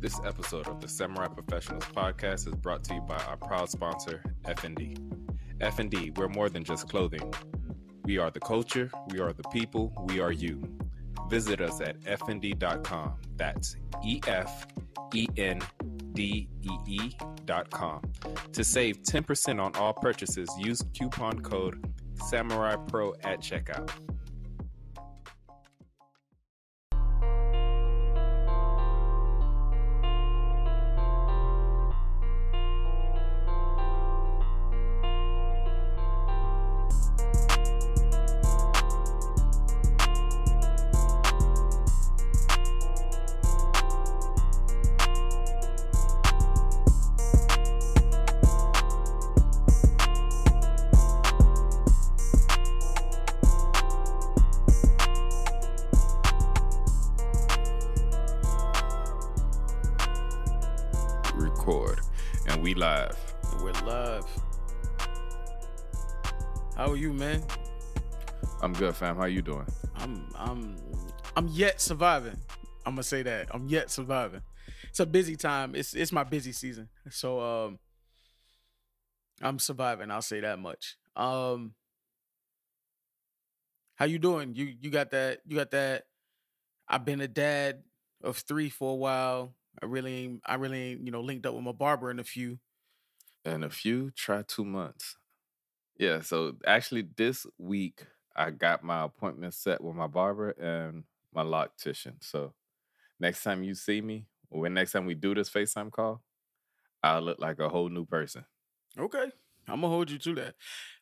This episode of the Samurai Professionals podcast is brought to you by our proud sponsor, FND. FND, we're more than just clothing. We are the culture, we are the people, we are you. Visit us at fnd.com. That's E F E N D E E.com. To save 10% on all purchases, use coupon code Samurai Pro at checkout. Fam. How you doing? I'm I'm I'm yet surviving. I'm gonna say that. I'm yet surviving. It's a busy time. It's it's my busy season. So um I'm surviving, I'll say that much. Um How you doing? You you got that you got that I've been a dad of 3 for a while. I really ain't, I really ain't, you know, linked up with my barber in a few. And a few, try two months. Yeah, so actually this week I got my appointment set with my barber and my loctician. So next time you see me, or when next time we do this FaceTime call, I'll look like a whole new person. Okay. I'm gonna hold you to that.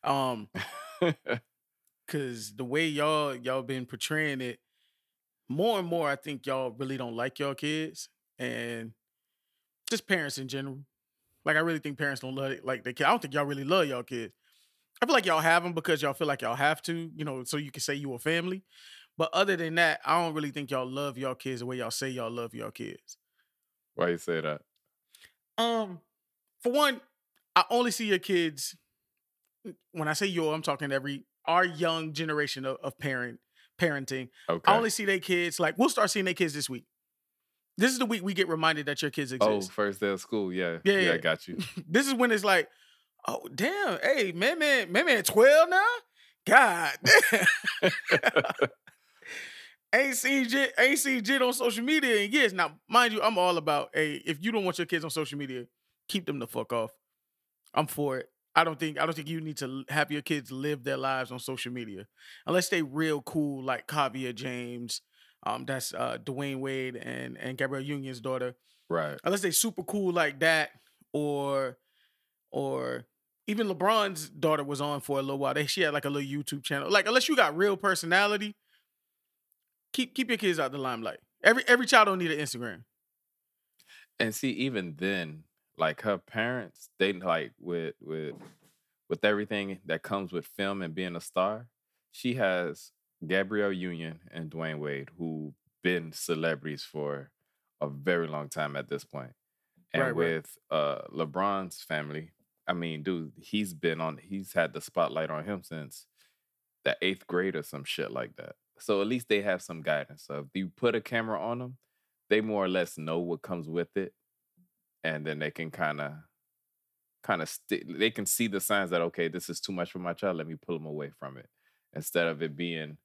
Um Cause the way y'all y'all been portraying it, more and more, I think y'all really don't like y'all kids and just parents in general. Like I really think parents don't love it. Like they, I don't think y'all really love y'all kids. I feel like y'all have them because y'all feel like y'all have to, you know, so you can say you a family. But other than that, I don't really think y'all love y'all kids the way y'all say y'all love y'all kids. Why you say that? Um, for one, I only see your kids. When I say your, I'm talking every our young generation of, of parent parenting. Okay. I only see their kids like we'll start seeing their kids this week. This is the week we get reminded that your kids exist. oh, exist. first day of school. Yeah. Yeah, Yeah, yeah. I got you. this is when it's like, oh damn, hey man, man, man, man, twelve now. God, damn. ain't seen jit, ain't seen jit on social media in years. Now, mind you, I'm all about, hey, if you don't want your kids on social media, keep them the fuck off. I'm for it. I don't think I don't think you need to have your kids live their lives on social media unless they real cool like Kaavia James. Um, that's uh Dwyane Wade and and Gabrielle Union's daughter right. unless they super cool like that, or or even LeBron's daughter was on for a little while. They she had like a little YouTube channel. Like unless you got real personality, keep keep your kids out the limelight. Every every child don't need an Instagram. And see, even then, like her parents, they like with with with everything that comes with film and being a star, she has Gabrielle Union and Dwyane Wade, who been celebrities for a very long time at this point. And Right, right. with uh LeBron's family, I mean, dude, he's been on he's had the spotlight on him since the eighth grade or some shit like that. So at least they have some guidance. So if you put a camera on them, they more or less know what comes with it and then they can kind of kind of st- they can see the signs that okay this is too much for my child let me pull them away from it instead of it being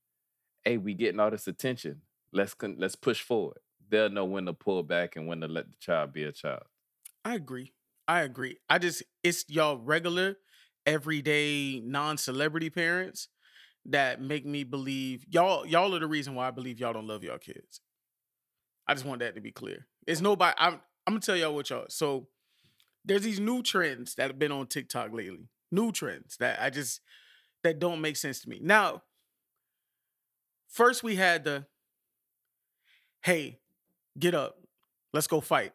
hey we getting all this attention let's con- let's push forward they'll know when to pull back and when to let the child be a child I agree. I agree. I just it's y'all regular, everyday, non-celebrity parents that make me believe y'all y'all are the reason why I believe y'all don't love y'all kids. I just want that to be clear. It's nobody I'm I'm gonna tell y'all what y'all so there's these new trends that have been on TikTok lately. New trends that I just that don't make sense to me. Now, first we had the hey, get up, let's go fight.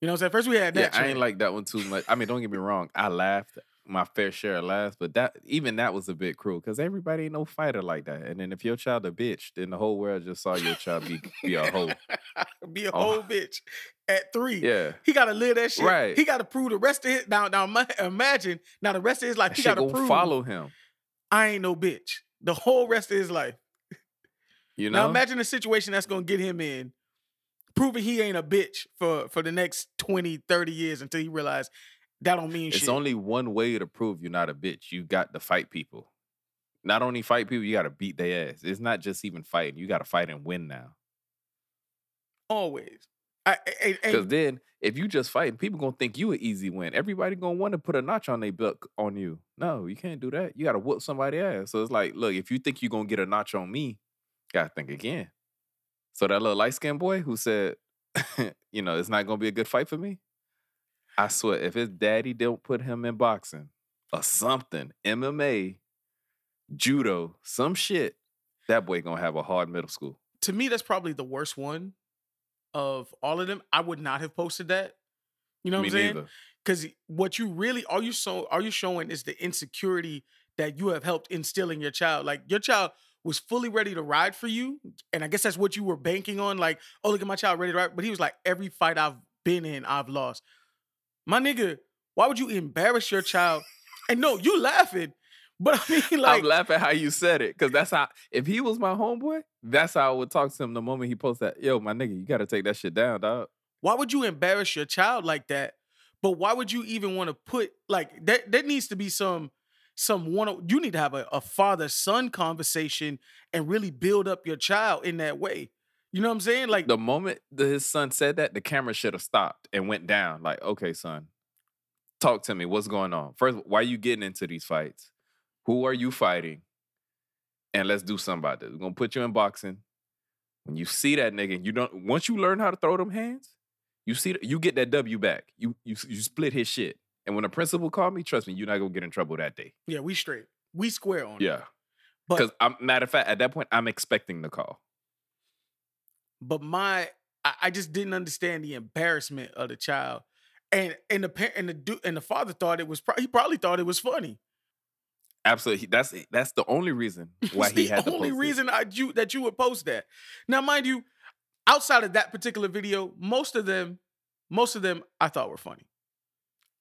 You know what I'm saying? First we had that. yeah i ain't like that one too much i mean don't get me wrong i laughed my fair share of laughs but that even that was a bit cruel because everybody ain't no fighter like that and then if your child a bitch then the whole world just saw your child be, be a hoe be a Oh. whole bitch at three. yeah He gotta live that shit. Right. He gotta prove the rest of his now. Now imagine now the rest of his life that he gotta gonna prove follow him I ain't no bitch. The whole rest of his life. you know Now imagine the situation that's gonna get him in proving he ain't a bitch for for the next 20, 30 years until he realized that don't mean shit. It's shit. only one way to prove you're not a bitch. You got to fight people. Not only fight people, you got to beat their ass. It's not just even fighting. You got to fight and win now. Always. Because then, if you just fighting, people gonna think you an easy win. Everybody gonna want to put a notch on their belt on you. No, you can't do that. You got to whoop somebody ass. So it's like, look, if you think you gonna get a notch on me, gotta think again. So that little light skinned boy who said, you know, it's not gonna be a good fight for me. I swear, if his daddy don't put him in boxing or something, MMA, judo, some shit, that boy gonna have a hard middle school. to me, that's probably the worst one of all of them. I would not have posted that. You know what me I'm saying? neither. Because what you really are you so are you showing is the insecurity that you have helped instill in your child. Like your child was fully ready to ride for you, and I guess that's what you were banking on. Like, oh look at my child ready to ride, but he was like, every fight I've been in, I've lost. My nigga, why would you embarrass your child? And no, you laughing, but I mean, like, I'm laughing how you said it because that's how. If he was my homeboy, that's how I would talk to him the moment he posts that. Yo, my nigga, you got to take that shit down, dog. why would you embarrass your child like that? But why would you even want to put like that? There needs to be some some one. You need to have a, a father son conversation and really build up your child in that way. You know what I'm saying? Like, The moment that his son said that, the camera should have stopped and went down. Like, okay, son, talk to me. What's going on? First, why are you getting into these fights? Who are you fighting? And let's do something about this. We're gonna put you in boxing. When you see that nigga, you don't. Once you learn how to throw them hands, you see, you get that W back. You you you split his shit. And when the principal called me, trust me, you're not gonna get in trouble that day. yeah, we straight, we square on it. Yeah. But- Because I'm matter of fact, at that point, I'm expecting the call. But my, I, I just didn't understand the embarrassment of the child, and and the parent and the du- and the father thought it was. Pro- he probably thought it was funny. Absolutely. That's that's the only reason why he the had to only it. reason I you that you would post that. Now, mind you, outside of that particular video, most of them, most of them, I thought were funny.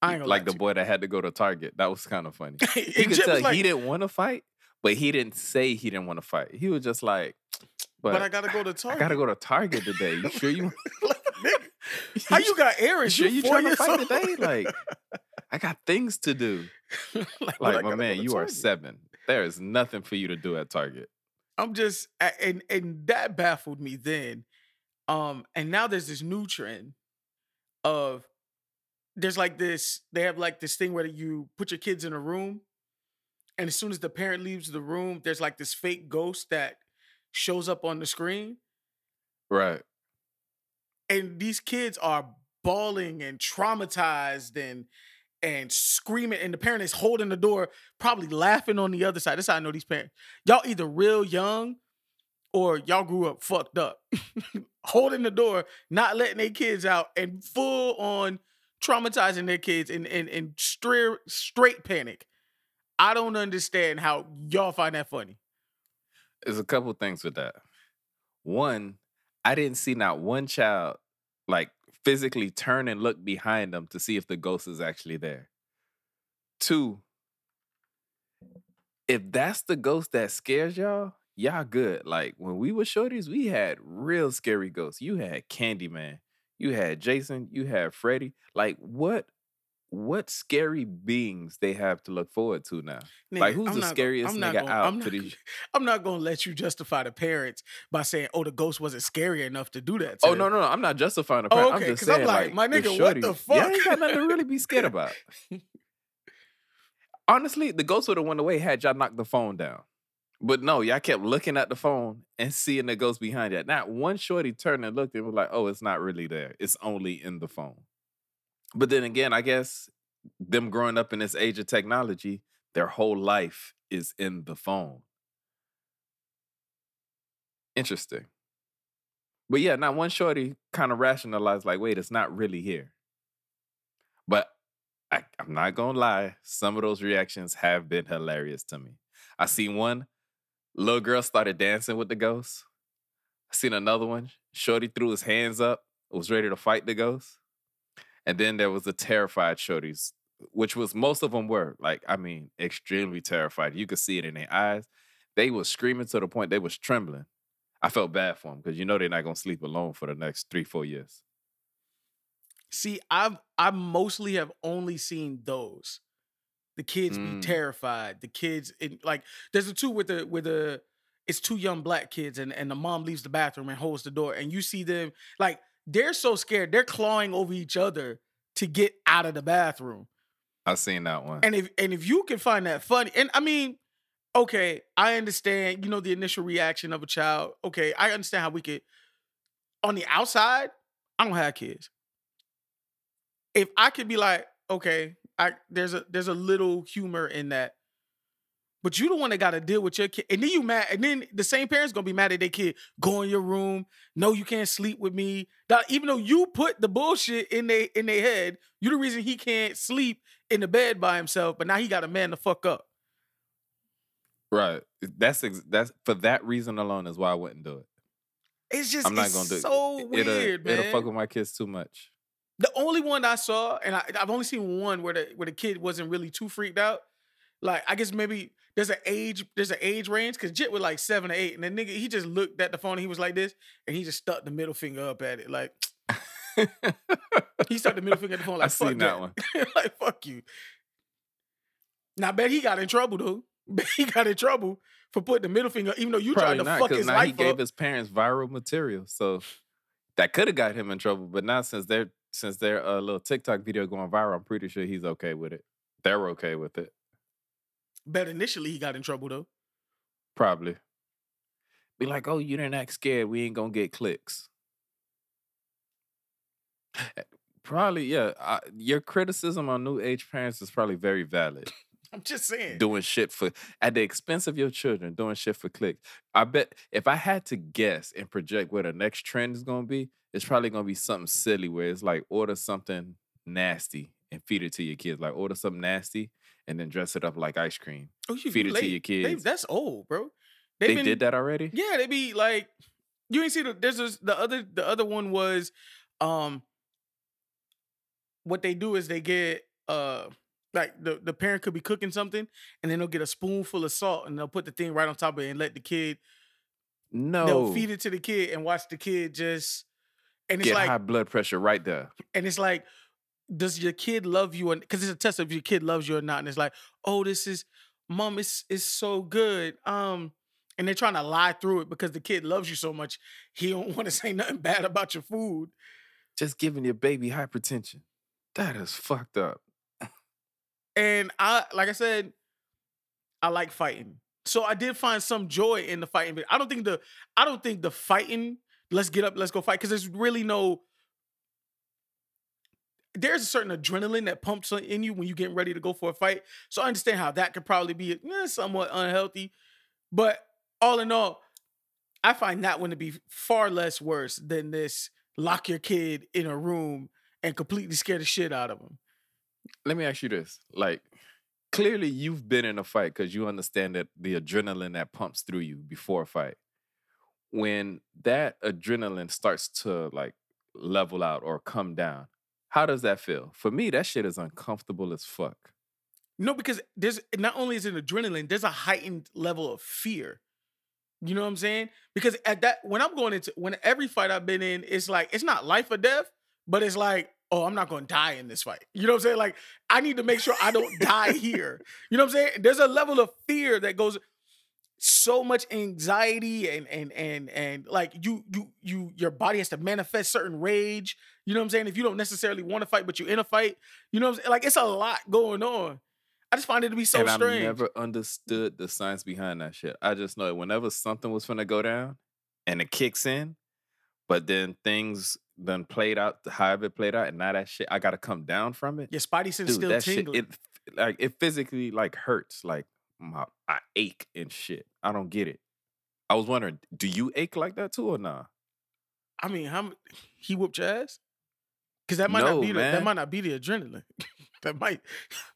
Like the to boy that had to go to Target. That was kind of funny. you. You could Jim tell like, he didn't want to fight, but he didn't say he didn't want to fight. He was just like, but, but, I gotta go to Target. I Target. gotta go to Target today. You sure you? like, nigga, how you got you errands? sure you four trying to fight today? Like, I got things to do. like, Like, my man, you are seven. There is nothing for you to do at Target. I'm just and and that baffled me then. Um, and now there's this new trend of there's like this, they have like this thing where you put your kids in a room, and as soon as the parent leaves the room, there's like this fake ghost that shows up on the screen. Right. And these kids are bawling and traumatized and and screaming, and the parent is holding the door, probably laughing on the other side. That's how I know these parents. Y'all either real young or y'all grew up fucked up. holding the door, not letting their kids out, and full on traumatizing their kids in and, and straight straight panic. I don't understand how y'all find that funny. There's a couple things with that. One, I didn't see not one child like physically turn and look behind them to see if the ghost is actually there. Two, if that's the ghost that scares y'all, y'all good. Like when we were shorties, we had real scary ghosts. You had Candyman, you had Jason, you had Freddy. Like what what scary beings they have to look forward to now? Like, who's I'm the not scariest nigga gon- out I'm to not, these- I'm not gonna let you justify the parents by saying, "Oh, the ghost wasn't scary enough to do that." Oh, to Oh them." no, no, no! I'm not justifying the Oh, okay, I'm just 'cause I'm saying, like, like, my nigga, what the shorties, Yeah, ain't got nothing to really be scared about. Honestly, the ghost would have went away had y'all knocked the phone down. But no, y'all kept looking at the phone and seeing the ghost behind it. Not one shorty turned and looked and was like, "Oh, it's not really there. It's only in the phone." But then again, I guess them growing up in this age of technology, their whole life is in the phone. Interesting. But yeah, not one shorty kind of rationalized, like, wait, it's not really here. But I, I'm not gonna lie, some of those reactions have been hilarious to me. I seen one little girl started dancing with the ghost. I seen another one, Shorty threw his hands up, was ready to fight the ghost. And then there was the terrified shorties, which was most of them were like, I mean, extremely terrified. You could see it in their eyes. They was screaming to the point they was trembling. I felt bad for them because you know they're not gonna sleep alone for the next three, four years. See, I've I mostly have only seen those. The kids Mm. be terrified. The kids in like there's a two with the with the it's two young black kids and and the mom leaves the bathroom and holds the door and you see them like they're so scared they're clawing over each other to get out of the bathroom. I've seen that one. And if and if you can find that funny, and I mean, okay, I understand, you know, the initial reaction of a child. Okay, I understand how we could on the outside, I don't have kids. If I could be like, okay, I there's a there's a little humor in that. But you the one that got to deal with your kid, and then you mad, and then the same parents gonna be mad at their kid. Go in your room. No, you can't sleep with me. That, even though you put the bullshit in they in their head, you the reason he can't sleep in the bed by himself. But now he got a man to fuck up. right. That's ex- that's for that reason alone is why I wouldn't do it. It's just I'm not it's gonna do it. so It'll, weird, man. It'll fuck with my kids too much. The only one I saw, and I, I've only seen one where the where the kid wasn't really too freaked out. Like I guess maybe there's an age there's an age range because Jit was like seven or eight, and the nigga he just looked at the phone and he was like this, and he just stuck the middle finger up at it, like he stuck the middle finger at the phone, like I fuck seen that one. like fuck you. Now I bet he got in trouble though. Bet he got in trouble for putting the middle finger, even though you Probably tried to not fuck because his now he life gave up. his parents viral material, so that could have got him in trouble. But now since their since their uh, little TikTok video going viral, I'm pretty sure he's okay with it. They're okay with it, But initially he got in trouble though. probably. Be like, oh, you didn't act scared. We ain't gonna get clicks. Probably, yeah. I, your criticism on new age parents is probably very valid. I'm just saying. doing shit for at the expense of your children, doing shit for clicks. I bet if I had to guess and project where the next trend is gonna be, it's probably gonna be something silly where it's like order something nasty and feed it to your kids. Like order something nasty and then dress it up like ice cream. Oh, you Feed it to late. your They- kids. that's old, bro. They They've been- did that already? Yeah, they be like, you ain't see the there's this, the other the other one was, um, what they do is they get uh like the the parent could be cooking something and then they'll get a spoonful of salt and they'll put the thing right on top of it and let the kid No. they'll feed it to the kid and watch the kid just and it's Get like high blood pressure right there. and it's like does your kid love you because it's a test of your kid loves you or not and it's like oh this is mom it's it's so good um and they're trying to lie through it because the kid loves you so much he don't want to say nothing bad about your food Just giving your baby hypertension. That is fucked up. And i like i said i like fighting so i did find some joy in the fighting i don't think the i don't think the fighting let's get up let's go fight because there's really no there's a certain adrenaline that pumps in you when you're getting ready to go for a fight. So I understand how that could probably be eh, somewhat unhealthy. But all in all, I find that one to be far less worse than this lock your kid in a room and completely scare the shit out of him. Let me ask you this. Like, clearly you've been in a fight because you understand that the adrenaline that pumps through you before a fight. When that adrenaline starts to like level out or come down, how does that feel? For me, that shit is uncomfortable as fuck. No, because there's not only is it adrenaline, there's a heightened level of fear. You know what I'm saying? Because at that when I'm going into when every fight I've been in, it's like it's not life or death, but it's like, oh, I'm not gonna die in this fight. You know what I'm saying? Like, I need to make sure I don't die here. You know what I'm saying? There's a level of fear that goes so much anxiety and and and and like you you you your body has to manifest certain rage. You know what I'm saying? If you don't necessarily want to fight, but you're in a fight, you know what I'm saying? Like it's a lot going on. I just find it to be so and strange. I've never understood the science behind that shit. I just know that whenever something was finna go down and it kicks in, but then things done played out however it played out, and now that shit I gotta come down from it. Your spidey sense Dude, still tingling. shit, it like it physically like hurts. Like my I ache and shit. I don't get it. I was wondering, do you ache like that too or nah? I mean, how he whooped your ass? Because that might not be the, that might not be the adrenaline. that might.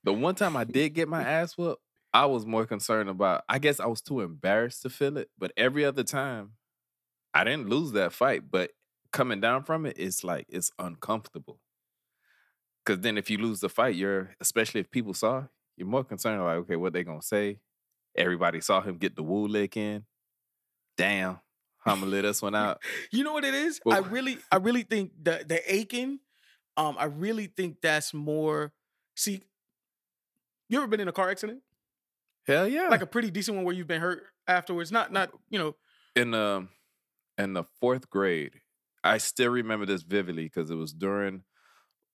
The one time I did get my ass whooped, I was more concerned about. I guess I was too embarrassed to feel it. But every other time, I didn't lose that fight. But coming down from it, it's like it's uncomfortable. Because then, if you lose the fight, you're especially if people saw, you're more concerned like, okay, what they gonna say? Everybody saw him get the woo lick in. Damn, I'm gonna let this one out. You know what it is? I really, I really think the the aching. Um, I really think that's more. See, you ever been in a car accident? Hell yeah! Like a pretty decent one where you've been hurt afterwards. Not, not you know. In um, in the fourth grade, I still remember this vividly because it was during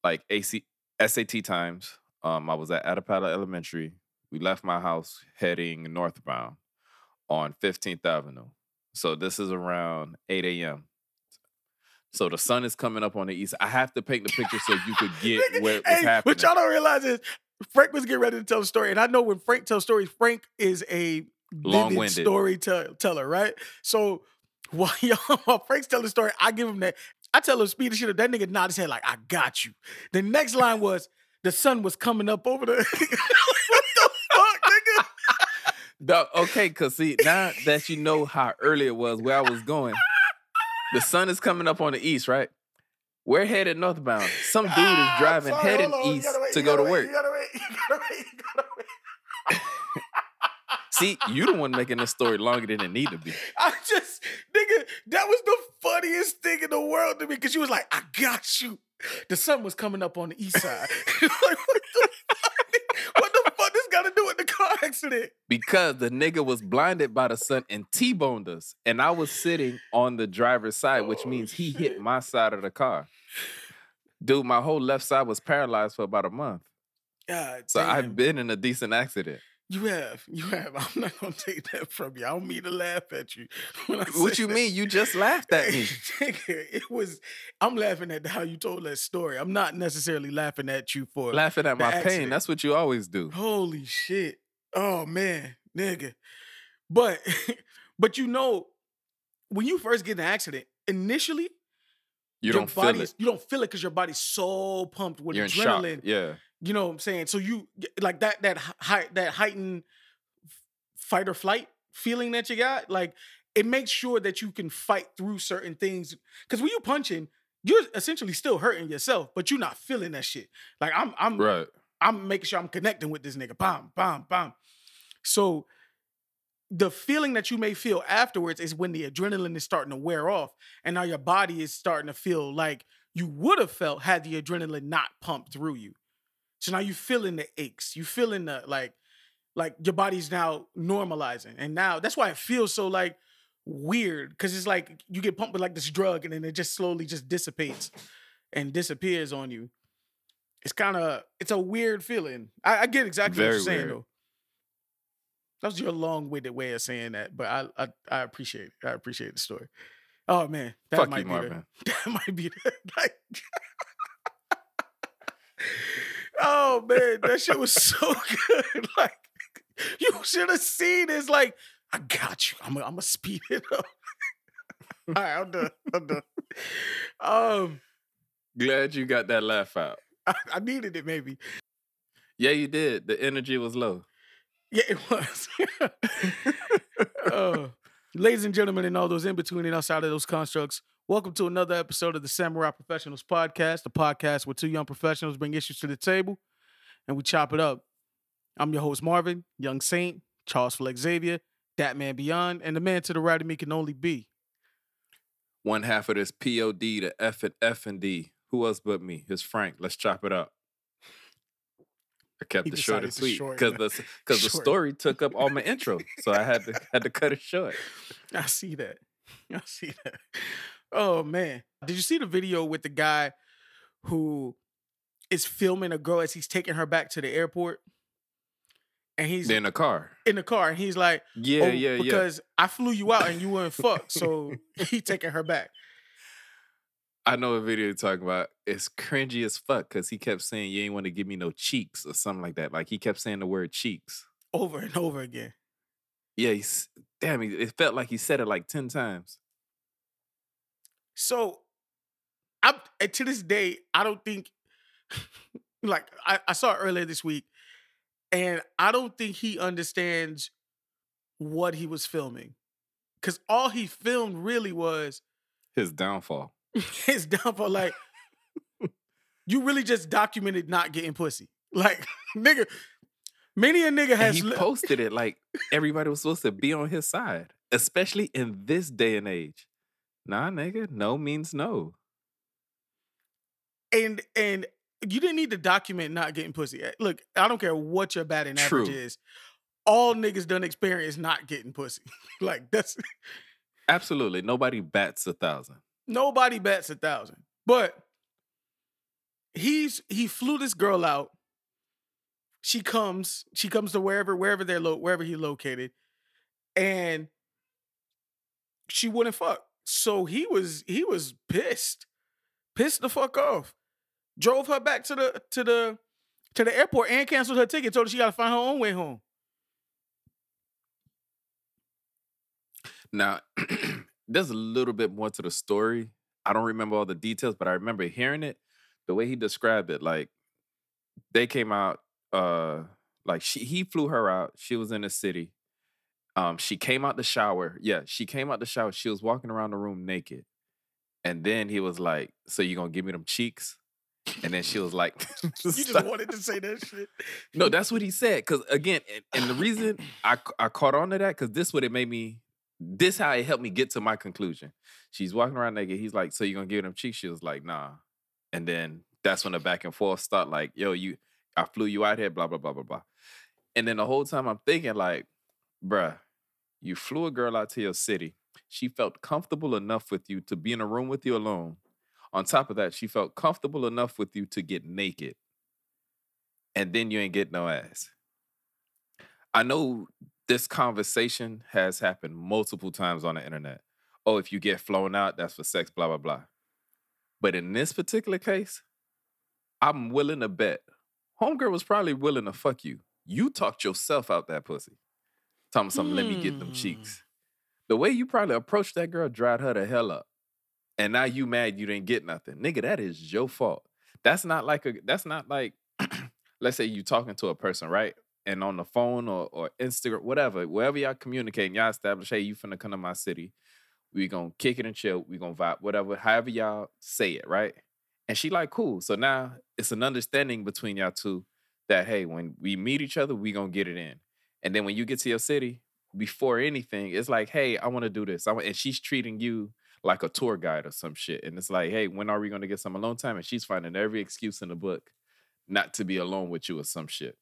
like AC SAT times. Um, I was at Attapata Elementary. We left my house heading northbound on 15th Avenue. So this is around 8 a.m. So the sun is coming up on the east. I have to paint the picture so you could get what hey, happening. What y'all don't realize is Frank was getting ready to tell a story, and I know when Frank tells stories, Frank is a long-winded storyteller, right? So while y'all while Frank's telling the story, I give him that. I tell him speed and shit up. That nigga nodded his head like, I got you. The next line was the sun was coming up over the what the fuck, nigga? The, okay, cause see, now that you know how early it was where I was going, the sun is coming up on the east, right? We're headed northbound. Some dude is ah, driving sorry, heading east to go to work. You gotta wait, you gotta wait, you wait. See, you the one making this story longer than it need to be. I just, nigga, that was the funniest thing in the world to me because she was like, I got you. The sun was coming up on the east side. like, what the fuck? What the fuck this got to do with the car accident? Because the nigga was blinded by the sun and T-boned us. And I was sitting on the driver's side, which oh, means he shit. hit my side of the car. Dude, my whole left side was paralyzed for about a month. God so damn. I've been in a decent accident. You have, you have. I'm not gonna take that from you. I don't mean to laugh at you. What you that. mean? You just laughed at me. it was. I'm laughing at how you told that story. I'm not necessarily laughing at you for laughing at my accident. pain. That's what you always do. Holy shit! Oh man, nigga. But, but you know, when you first get in an accident, initially, you don't feel it. You don't feel it because your body's so pumped with You're adrenaline. Yeah. You know what I'm saying? So you like that that high that heightened fight or flight feeling that you got, like it makes sure that you can fight through certain things. Cause when you punching, you're essentially still hurting yourself, but you're not feeling that shit. Like I'm I'm right. I'm making sure I'm connecting with this nigga. Bam, bam, bam. So the feeling that you may feel afterwards is when the adrenaline is starting to wear off and now your body is starting to feel like you would have felt had the adrenaline not pumped through you. So now you feeling the aches, you feeling the like, like your body's now normalizing, and now that's why it feels so like weird because it's like you get pumped with like this drug, and then it just slowly just dissipates and disappears on you. It's kind of it's a weird feeling. I, I get exactly Very what you're saying weird. though. That was your long-winded way of saying that, but I I, I appreciate it. I appreciate the story. Oh man, that Fuck might you, be Marvin. the, that might be the, like. oh man, that shit was so good. Like you should have seen. It's like I got you. I'm gonna, I'm gonna speed it up. All right, I'm done. I'm done. Um, glad you got that laugh out. I, I needed it, maybe. Yeah, you did. The energy was low. Yeah, it was. uh, ladies and gentlemen, and all those in between and outside of those constructs, welcome to another episode of the Samurai Professionals Podcast, the podcast where two young professionals bring issues to the table and we chop it up. I'm your host, Marvin, Young Saint, Charles Flex Xavier, that man beyond, and the man to the right of me can only be. One half of this POD to F and F and D. Who else but me? It's Frank. Let's chop it up. I kept it short and sweet because the because the story took up all my intro, so I had to had to cut it short. I see that. I see that. Oh man, did you see the video with the guy who is filming a girl as he's taking her back to the airport? And he's in the car. In the car, and he's like, "Yeah, oh, yeah, because yeah. I flew you out and you weren't fucked, so he taking her back." I know a video you're talking about. It's cringy as fuck because he kept saying you ain't want to give me no cheeks or something like that. Like he kept saying the word cheeks over and over again. Yeah, he's damn. It felt like he said it like ten times. So, I to this day I don't think like I, I saw it earlier this week, and I don't think he understands what he was filming, because all he filmed really was his downfall his downfall. Like, you really just documented not getting pussy. Like, nigga, many a nigga has. And he posted it like everybody was supposed to be on his side. especially in this day and age. Nah, nigga, no means no. And and you didn't need to document not getting pussy. Eh, Look, I don't care what your batting average is. All niggas done experience not getting pussy. like that's Absolutely. Nobody bats a thousand. nobody bats a thousand. But he's he flew this girl out. She comes, she comes to wherever, wherever they're lo- wherever he located, and she wouldn't fuck. So he was he was pissed, pissed the fuck off. Drove her back to the to the to the airport and canceled her ticket. Told her she got to find her own way home. Now, there's a little bit more to the story. I don't remember all the details, but I remember hearing it. The way he described it, like they came out, uh, like she he flew her out. She was in the city. Um, she came out the shower. Yeah, she came out the shower. She was walking around the room naked. And then he was like, So you gonna give me them cheeks? And then she was like, You just wanted to say that shit. No, that's what he said. Cause again, and, and the reason I I caught on to that, because this would it made me this how it helped me get to my conclusion. She's walking around naked. He's like, So you gonna give them cheeks? She was like, nah. And then that's when the back and forth start, like, yo, you I flew you out here, blah, blah, blah, blah, blah. And then the whole time I'm thinking, like, bruh, you flew a girl out to your city. She felt comfortable enough with you to be in a room with you alone. On top of that, she felt comfortable enough with you to get naked. And then you ain't get no ass. I know this conversation has happened multiple times on the internet. Oh, if you get flown out, that's for sex, blah, blah, blah. But in this particular case, I'm willing to bet Homegirl was probably willing to fuck you. You talked yourself out that pussy. Talking something, let me get them Hmm. cheeks. The way you probably approached that girl dried her the hell up. And now you mad you didn't get nothing. Nigga, that is your fault. That's not like a that's not like let's say you talking to a person, right? And on the phone or, or Instagram, whatever, wherever y'all communicating, y'all establish, hey, you finna come to my city. We gonna kick it and chill. We gonna vibe, whatever, however y'all say it, right? And she like, cool. So now it's an understanding between y'all two that hey, when we meet each other, we gonna get it in. And then when you get to your city, before anything, it's like, hey, I want to do this. I want, and she's treating you like a tour guide or some shit. And it's like, hey, when are we gonna get some alone time? And she's finding every excuse in the book not to be alone with you or some shit.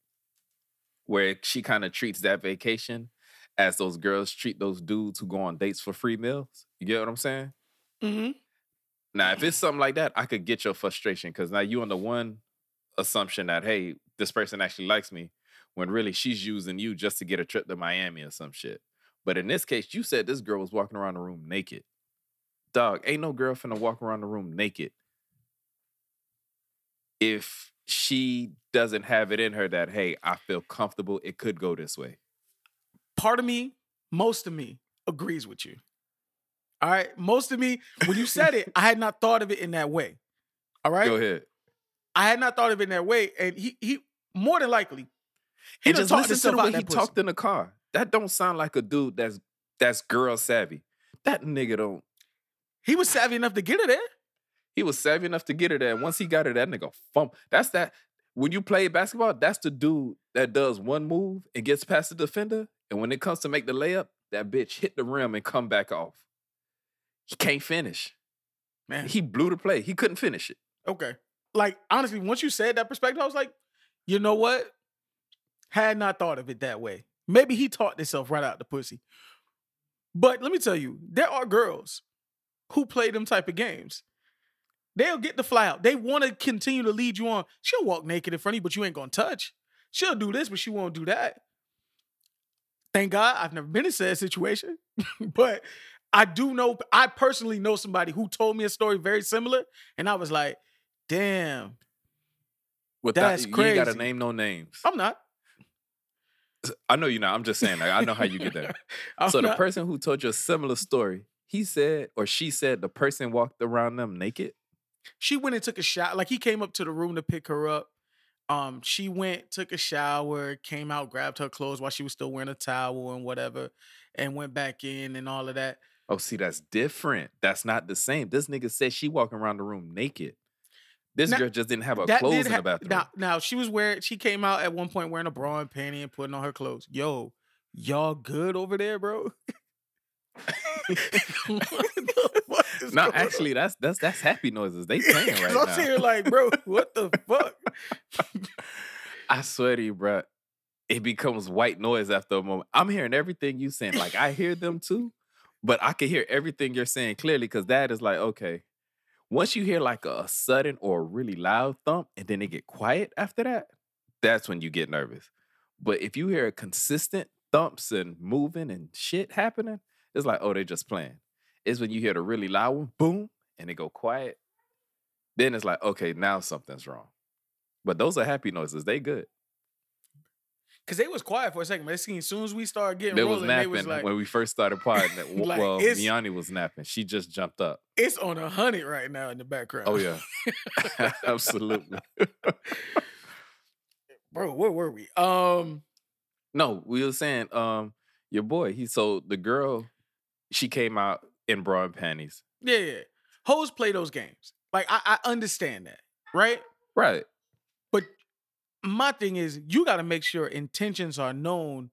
Where she kind of treats that vacation as those girls treat those dudes who go on dates for free meals. You get what I'm saying? Mm-hmm. Now, if it's something like that, I could get your frustration because now you on the one assumption that hey, this person actually likes me, when really she's using you just to get a trip to Miami or some shit. But in this case, you said this girl was walking around the room naked. Dog, ain't no girl finna walk around the room naked if she doesn't have it in her that hey, I feel comfortable. It could go this way. Part of me, most of me, agrees with you. All right. Most of me, when you said it, I had not thought of it in that way. All right. Go ahead. I had not thought of it in that way. And he he more than likely. He just talked to himself out he pussy. talked in the car. That don't sound like a dude that's that's girl savvy. That nigga don't. He was savvy enough to get her there. He was savvy enough to get her there. And once he got her, that nigga fump. That's that. When you play basketball, that's the dude that does one move and gets past the defender. And when it comes to make the layup, that bitch hit the rim and come back off. He can't finish. Man. He blew the play. He couldn't finish it. Okay. Like honestly, once you said that perspective, I was like, you know what? Had not thought of it that way. Maybe he taught himself right out the pussy. But let me tell you, there are girls who play them type of games. They'll get the fly out. They want to continue to lead you on. She'll walk naked in front of you, but you ain't gonna touch. She'll do this, but she won't do that. Thank God I've never been in said situation. but I do know, I personally know somebody who told me a story very similar, and I was like, damn, Without, That's you ain't gotta name no names. I'm not. I know you're not. I'm just saying. Like, I know how you get there. So the not. person who told you a similar story, he said or she said the person walked around them naked. she went and took a shower. Like he came up to the room to pick her up. Um, she went, took a shower, came out, grabbed her clothes while she was still wearing a towel and whatever, and went back in and all of that. Oh, see, that's different. That's not the same. This nigga said she walking around the room naked. This Now, girl just didn't have her that clothes in ha- the bathroom. Now, now she was wearing. She came out at one point wearing a bra and panty and putting on her clothes. Yo, y'all good over there, bro? no, actually, on? that's that's that's happy noises. They playing right now. I'm now. here like, bro, what the fuck? I swear to you, bro, it becomes white noise after a moment. I'm hearing everything you saying. Like I hear them too, but I can hear everything you're saying clearly because that is like, okay. Once you hear like a sudden or really loud thump and then it get quiet after that, that's when you get nervous. But if you hear a consistent thumps and moving and shit happening, it's like, oh, they just playing. It's when you hear the really loud one, boom, and it go quiet. Then it's like, okay, now something's wrong. But those are happy noises. They good. Cause they was quiet for a second, but as soon as we started getting they rolling, was napping they was like, when we first started partying. Like, well, Miani was napping. She just jumped up. it's on a hundred right now in the background. Oh yeah, absolutely. bro, where were we? Um, No, we were saying, um, your boy. He so the girl, she came out in bra and panties. yeah, yeah. Hoes play those games. Like I, I understand that, right? Right. My thing is, you got to make sure intentions are known.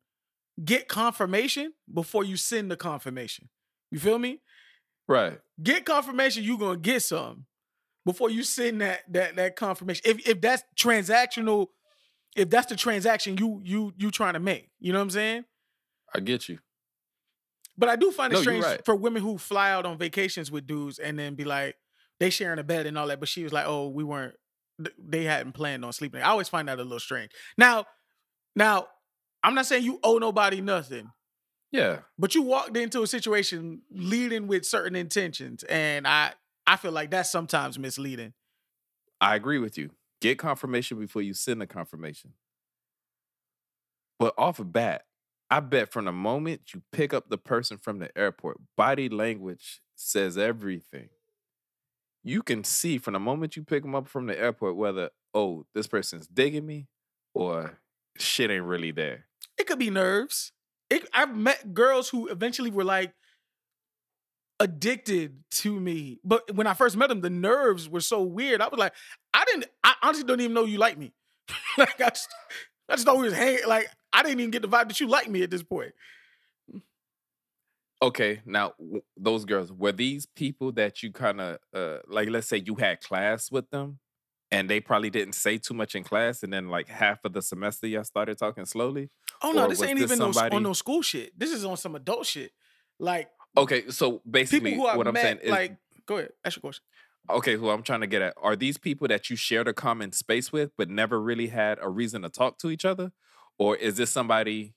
Get confirmation before you send the confirmation. You feel me? Right. Get confirmation you gonna get some before you send that that that confirmation. If if that's transactional, if that's the transaction you you you trying to make, you know what I'm saying? I get you. But I do find it No, strange right. for women who fly out on vacations with dudes and then be like, they sharing a bed and all that. But she was like, oh, we weren't, they hadn't planned on sleeping. I always find that a little strange. Now, now, I'm not saying you owe nobody nothing, Yeah. but you walked into a situation leading with certain intentions, and I I feel like that's sometimes misleading. I agree with you. Get confirmation before you send the confirmation. But off of bat, I bet from the moment you pick up the person from the airport, body language says everything. You can see from the moment you pick them up from the airport whether, oh, this person's digging me or shit ain't really there. It could be nerves. It, I've met girls who eventually were like addicted to me, but when I first met them, the nerves were so weird. I was like, I didn't. I honestly don't even know you like me. like I just, I just thought we was hanging. Like I didn't even get the vibe that you like me at this point. Okay, now w- those girls were these people that you kind of uh like let's say you had class with them and they probably didn't say too much in class and then like half of the semester y'all started talking slowly? Oh no, Or this was ain't even no, somebody- on no school shit. This is on some adult shit. Like Okay, so basically people who I what I'm met, saying is like, go ahead, ask your question. okay, who I'm trying to get at are these people that you shared a common space with but never really had a reason to talk to each other? Or is this somebody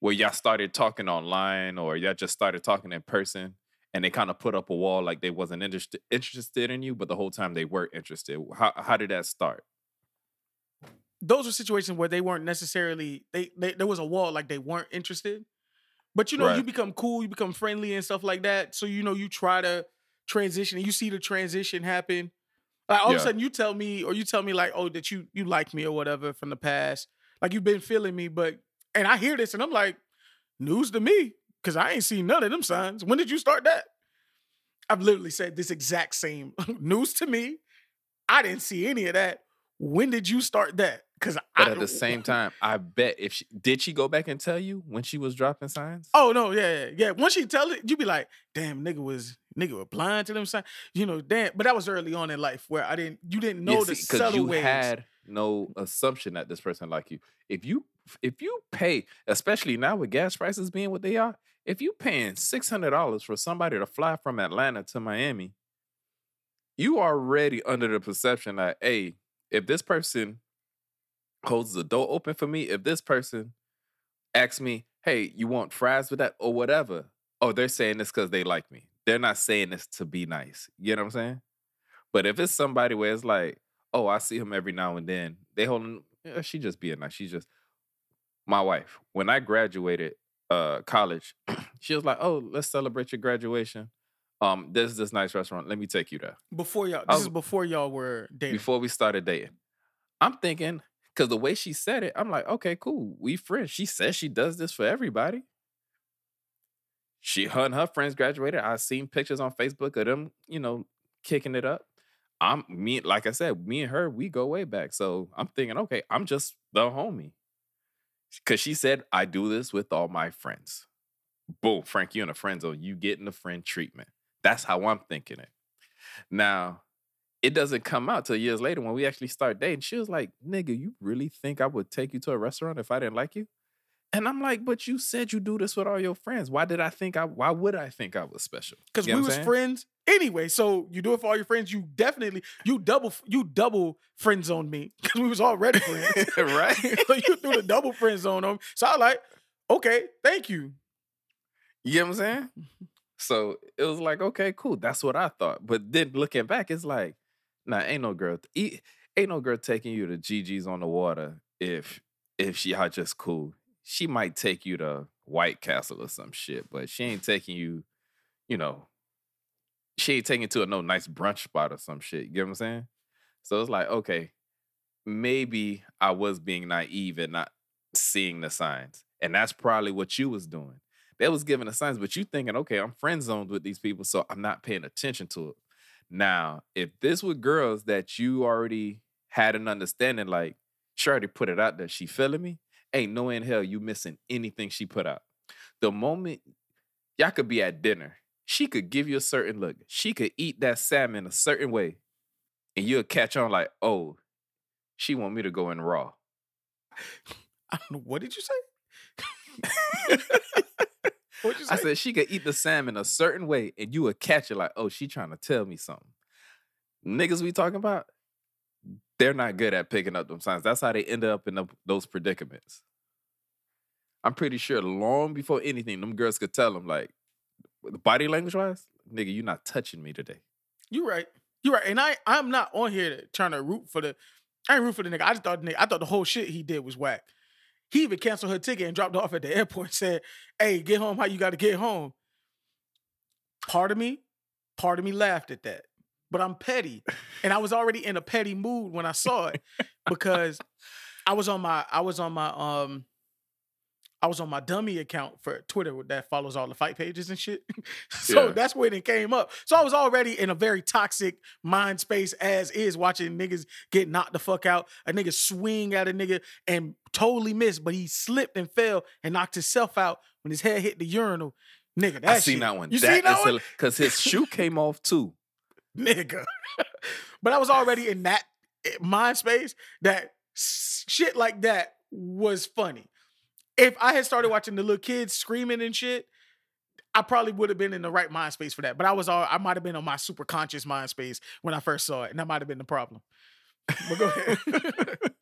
where y'all started talking online or y'all just started talking in person and they kind of put up a wall like they wasn't interested interested in you, but the whole time they were interested? How how did that start? those were situations where they weren't necessarily they, they there was a wall like they weren't interested. But you know you become cool you become friendly and stuff like that so you know you try to transition and you see the transition happen. Like all of a sudden you tell me or you tell me like oh that you you like me or whatever from the past. Like you've been feeling me but and i hear this and i'm like news to me because i ain't seen none of them signs when did you start that i've literally said this exact same news to me i didn't see any of that when did you start that because But I, at the same time, I bet if she did she go back and tell you when she was dropping signs? Oh no, yeah, yeah, yeah. Once you tell it, you be like, "Damn, nigga was nigga was blind to them signs." You know, damn. But that was early on in life where I didn't, you didn't know Yeah, the see, 'cause subtle you ways. had no assumption that this person like you. If you if you pay, especially now with gas prices being what they are, if you paying six hundred dollars for somebody to fly from Atlanta to Miami, you are already under the perception that hey, if this person holds the door open for me, if this person asks me, hey, you want fries with that or whatever, oh, they're saying this because they like me. They're not saying this to be nice. You know what I'm saying? But if it's somebody where it's like, oh, I see him every now and then, they holding, yeah, she just being nice. She's just, my wife, when I graduated uh college, she was like, oh, let's celebrate your graduation. Um, there's this nice restaurant. Let me take you there. before y'all. This was- is before y'all were dating. Before we started dating. I'm thinking, because the way she said it, I'm like, okay, cool. We friends. She says she does this for everybody. She her and her friends graduated. I seen pictures on Facebook of them, you know, kicking it up. I'm me, like I said, me and her, we go way back. So I'm thinking, okay, I'm just the homie. Cause she said, I do this with all my friends. boom, Frank, you in a friend zone. You getting the friend treatment. That's how I'm thinking it. Now, it doesn't come out till years later when we actually start dating. She was like, nigga, you really think I would take you to a restaurant if I didn't like you? And I'm like, but you said you do this with all your friends. Why did I think I why would I think I was special? Because You know we was saying? friends anyway. So you do it for all your friends. You definitely you double you double friend zone me because we was already friends. right? so you threw the double friend zone on me. So I like, okay, thank you. You know what I'm saying? So it was like, okay, cool. That's what I thought. But then looking back, it's like, nah, ain't no girl, ain't no girl taking you to GG's on the water if if she y'all just cool. She might take you to White Castle or some shit, but she ain't taking you, you know, she ain't taking you to a no nice brunch spot or some shit. You get what I'm saying? So it's like, okay, maybe I was being naive and not seeing the signs. And that's probably what you was doing. They was giving the signs, but you thinking, okay, I'm friend zoned with these people, so I'm not paying attention to it. Now, if this were girls that you already had an understanding, like she already put it out there, she feeling me, ain't no in hell you missing anything she put out. The moment y'all could be at dinner, she could give you a certain look. She could eat that salmon a certain way, and you'll catch on like, oh, she want me to go in raw. I don't know. What did you say? You say? I said she could eat the salmon a certain way, and you would catch it like, oh, she trying to tell me something. Niggas we talking about, they're not good at picking up them signs. That's how they end up in the, those predicaments. I'm pretty sure long before anything, them girls could tell them like, body language wise, nigga, you're not touching me today. You're right. You're right. And I I'm not on here to, trying to root for the I ain't root for the nigga. I just thought the nigga, I thought the whole shit he did was whack. He even canceled her ticket and dropped her off at the airport and said, Hey, get home how you gotta get home. Part of me, part of me laughed at that. But I'm petty. And I was already in a petty mood when I saw it because I was on my I was on my um I was on my dummy account for Twitter that follows all the fight pages and shit. so Yeah. that's when it came up. So I was already in a very toxic mind space as is watching niggas get knocked the fuck out. A nigga swing at a nigga and totally missed, but he slipped and fell and knocked himself out when his head hit the urinal. Nigga, that I seen shit- that one. You seen that one? Because his shoe came off too. Nigga. but I was already in that eh, mind space that shit like that was funny. If I had started watching the little kids screaming and shit, I probably would have been in the right mind space for that. But I was all I might have been on my super conscious mind space when I first saw it, and that might have been the problem. But go ahead.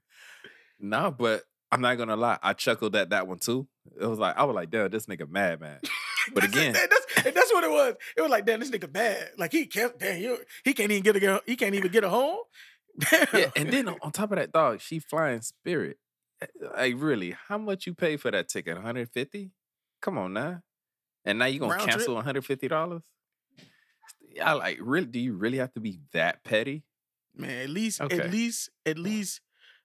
no, but I'm not gonna lie. I chuckled at that one too. It was like I was like, damn, this nigga mad man. But again- that- that's, and that's what it was. It was like, damn, this nigga bad. Like he can't, damn, he, he can't even get a girl. He can't even get a home. Damn. Yeah, and then on top of that, dog, she flying Spirit. Eh, Like, really, how much you pay for that ticket? 150? Come on now. And now you gonna Round cancel 150 dollars? I like really. Do you really have to be that petty? Man, at least, Okay. at least, at least,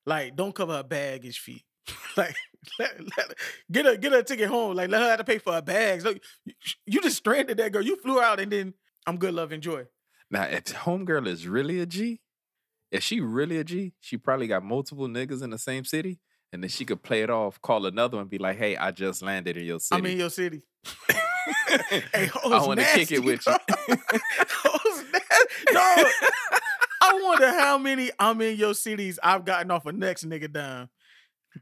like, don't cover her baggage fee. like, let, let, get her, get her a ticket home. Like, let her have to pay for her bags. Look, you, you just stranded that girl. You flew out, and then I'm good, love, enjoy. Now, if homegirl is really a G, if she really a G, she probably got multiple niggas in the same city, and then she could play it off, call another one, be like, "Hey, I just landed in your city. I'm in your city. hey, I want to kick it with you." dog. Dog, I wonder how many I'm in your cities I've gotten off a next nigga down.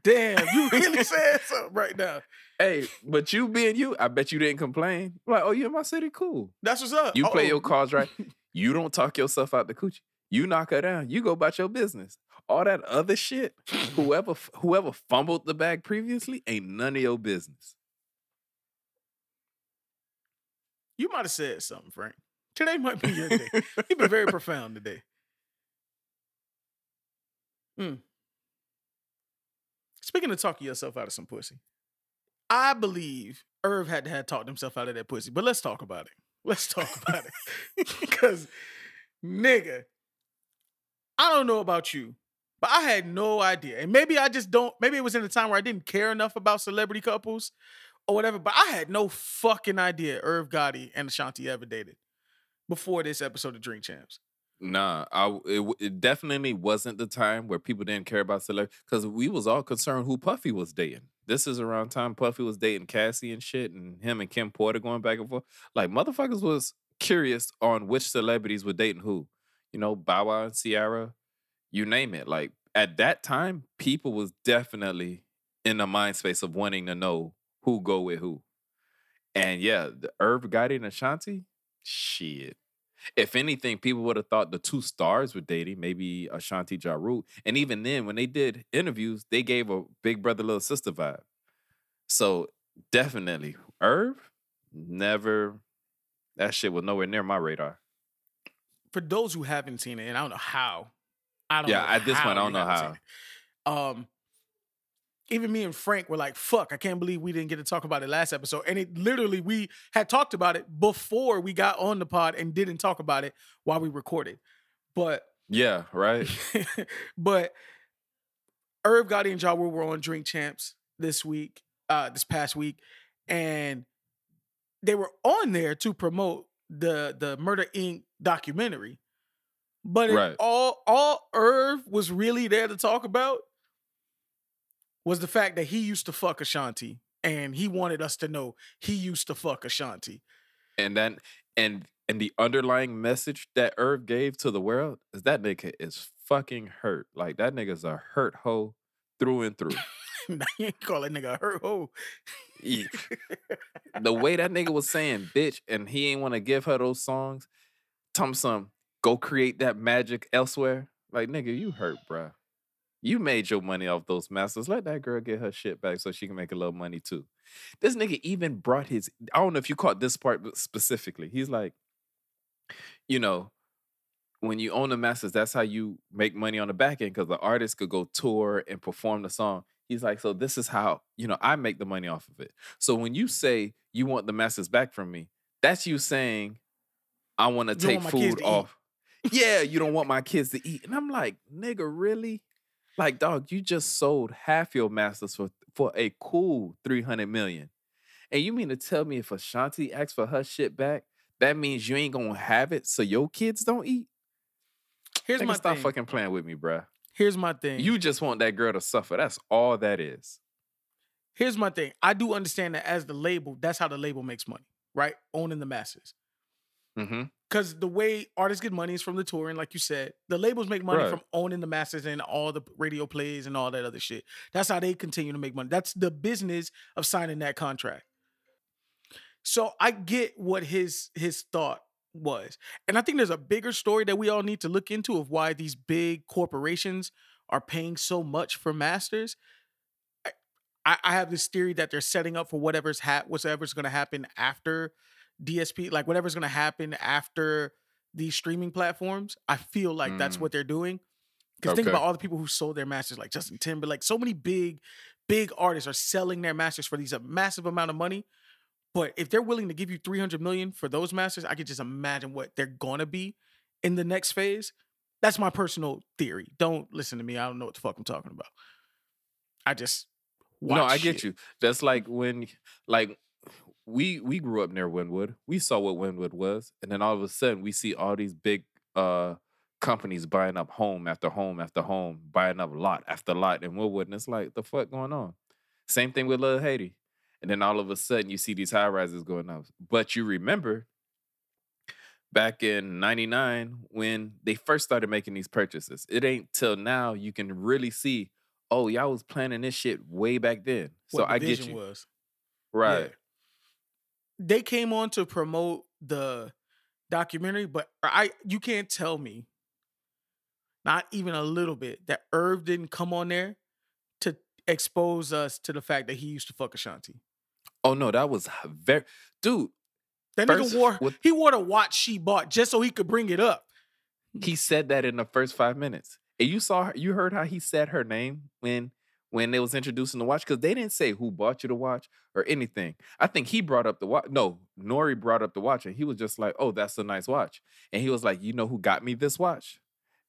Damn, you really said something right now. hey, but you being you, I bet you didn't complain. Like, oh, you in my city, cool. That's what's up. You play Uh-oh. your cards right. You don't talk yourself out the coochie. You knock her down. You go about your business. All that other shit, whoever whoever fumbled the bag previously, ain't none of your business. You might have said something, Frank. Today might be your day. You've been very profound today. Mm. Speaking of talking yourself out of some pussy, I believe Irv had to have talked himself out of that pussy. But let's talk about it. Let's talk about it. Because, nigga, I don't know about you, but I had no idea. And maybe I just don't, maybe it was in a time where I didn't care enough about celebrity couples or whatever, but I had no fucking idea Irv Gotti and Ashanti ever dated before this episode of Drink Champs. Nah, I it, it definitely wasn't the time where people didn't care about celebrity because we was all concerned who Puffy was dating. this is around time Puffy was dating Cassie and shit, and him and Kim Porter going back and forth. Like motherfuckers was curious on which celebrities were dating who. You know, Bow and Ciara, you name it. Like at that time, people was definitely in the mind space of wanting to know who go with who. And yeah, the Irv Gotti and Ashanti, shit. If anything, people would have thought the two stars were dating, maybe Ashanti Ja Rule. And even then, when they did interviews, they gave a big brother, little sister vibe. So definitely, Irv, never, that shit was nowhere near my radar. For those who haven't seen it, and I don't know how, I don't Yeah, at this point, I don't know how. Um, even me and Frank were like, "Fuck, I can't believe we didn't get to talk about it last episode." And it literally, we had talked about it before we got on the pod and didn't talk about it while we recorded. But Yeah, right. but Irv Gotti and Ja Rule were on Drink Champs this week, uh, this past week, and they were on there to promote the the Murder Inc. documentary. But Right. all all Irv was really there to talk about was the fact that he used to fuck Ashanti, and he wanted us to know he used to fuck Ashanti. and then and and the underlying message that Irv gave to the world is that nigga is fucking hurt. Like that nigga's a hurt hoe through and through. you ain't call that nigga a hurt hoe. Yeah. the way that nigga was saying bitch and he ain't want to give her those songs, tell him some go create that magic elsewhere. Like nigga, you hurt, bruh. You made your money off those masters. Let that girl get her shit back so she can make a little money too. This nigga even brought his. I don't know if you caught this part specifically. He's like, you know, when you own the masters, that's how you make money on the back end because the artist could go tour and perform the song. He's like, so this is how, you know, I make the money off of it. So when you say you want the masters back from me, that's you saying, I want to take want my kids food off. yeah, you don't want my kids to eat. And I'm like, nigga, really? Like, dog, you just sold half your masters for for a cool 300 million. And you mean to tell me if Ashanti asks for her shit back, that means you ain't gonna have it so your kids don't eat? Here's Nigga, my stop thing. fucking playing with me, bruh. Here's my thing. You just want that girl to suffer. That's all that is. here's my thing. I do understand that as the label, that's how the label makes money, right? Owning the masses. Mm-hmm. Because the way artists get money is from the touring, like you said. The labels make money Right. from owning the masters and all the radio plays and all that other shit. That's how they continue to make money. That's the business of signing that contract. So I get what his his thought was. And I think there's a bigger story that we all need to look into of why these big corporations are paying so much for masters. I- I, I have this theory that they're setting up for whatever's ha- whatever's going to happen after DSP, like whatever's going to happen after these streaming platforms. I feel like that's Mm. what they're doing. Because think about all the people who sold their masters, like Justin Timberlake. So many big, big artists are selling their masters for these a massive amount of money. But if they're willing to give you 300 million for those masters, I could just imagine what they're gonna be in the next phase. That's my personal theory. Don't listen to me. I don't know what the fuck I'm talking about. I just No, I get shit. you. That's like when like we we grew up near Wynwood. We saw what Wynwood was, and then all of a sudden we see all these big uh companies buying up home after home after home, buying up lot after lot in Wynwood, and it's like the fuck going on. Same thing with Little Haiti, and then all of a sudden you see these high rises going up. But you remember back in 99 when they first started making these purchases. It ain't till now you can really see, oh, y'all was planning this shit way back then. So the I get you. Was. Right. Yeah. They came on to promote the documentary, but I you can't tell me, not even a little bit, that Irv didn't come on there to expose us to the fact that he used to fuck Ashanti. Oh no, that was very dude. That First, nigga wore with- he wore the watch she bought just so he could bring it up. He said that in the first five minutes. And you saw her, you heard how he said her name when when they was introducing the watch because they didn't say who bought you the watch or anything. I think he brought up the watch. No, Nori brought up the watch and he was just like, "Oh, that's a nice watch." And he was like, "You know who got me this watch?"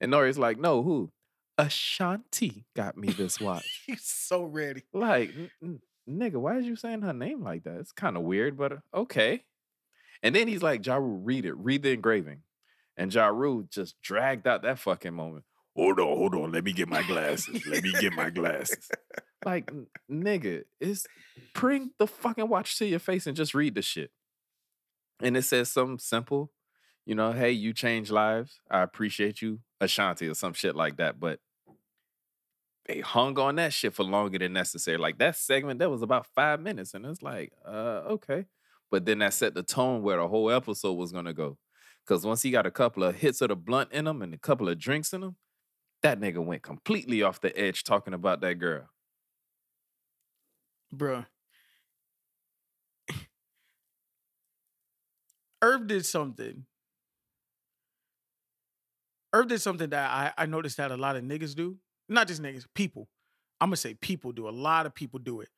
And Nori's like, "No, who?" Ashanti got me this watch. He's so ready. like, n- n- nigga, why is you saying her name like that? It's kind of weird, but uh, okay. And then he's like, Ja Rule, read it, read the engraving. And Ja Rule just dragged out that fucking moment. Hold on, hold on. Let me get my glasses. Let me get my glasses. like, nigga, it's bring the fucking watch to your face and just read the shit. And it says something simple, you know, hey, you change lives. I appreciate you, Ashanti, or some shit like that. But they hung on that shit for longer than necessary. Like that segment, that was about five minutes. And it's like, uh, okay. But then that set the tone where the whole episode was gonna go. Cause once he got a couple of hits of the blunt in him and a couple of drinks in him, that nigga went completely off the edge talking about that girl. Bruh. Irv did something. Irv did something that I, I noticed that a lot of niggas do. Not just niggas, people. I'm gonna say people do. A lot of people do it.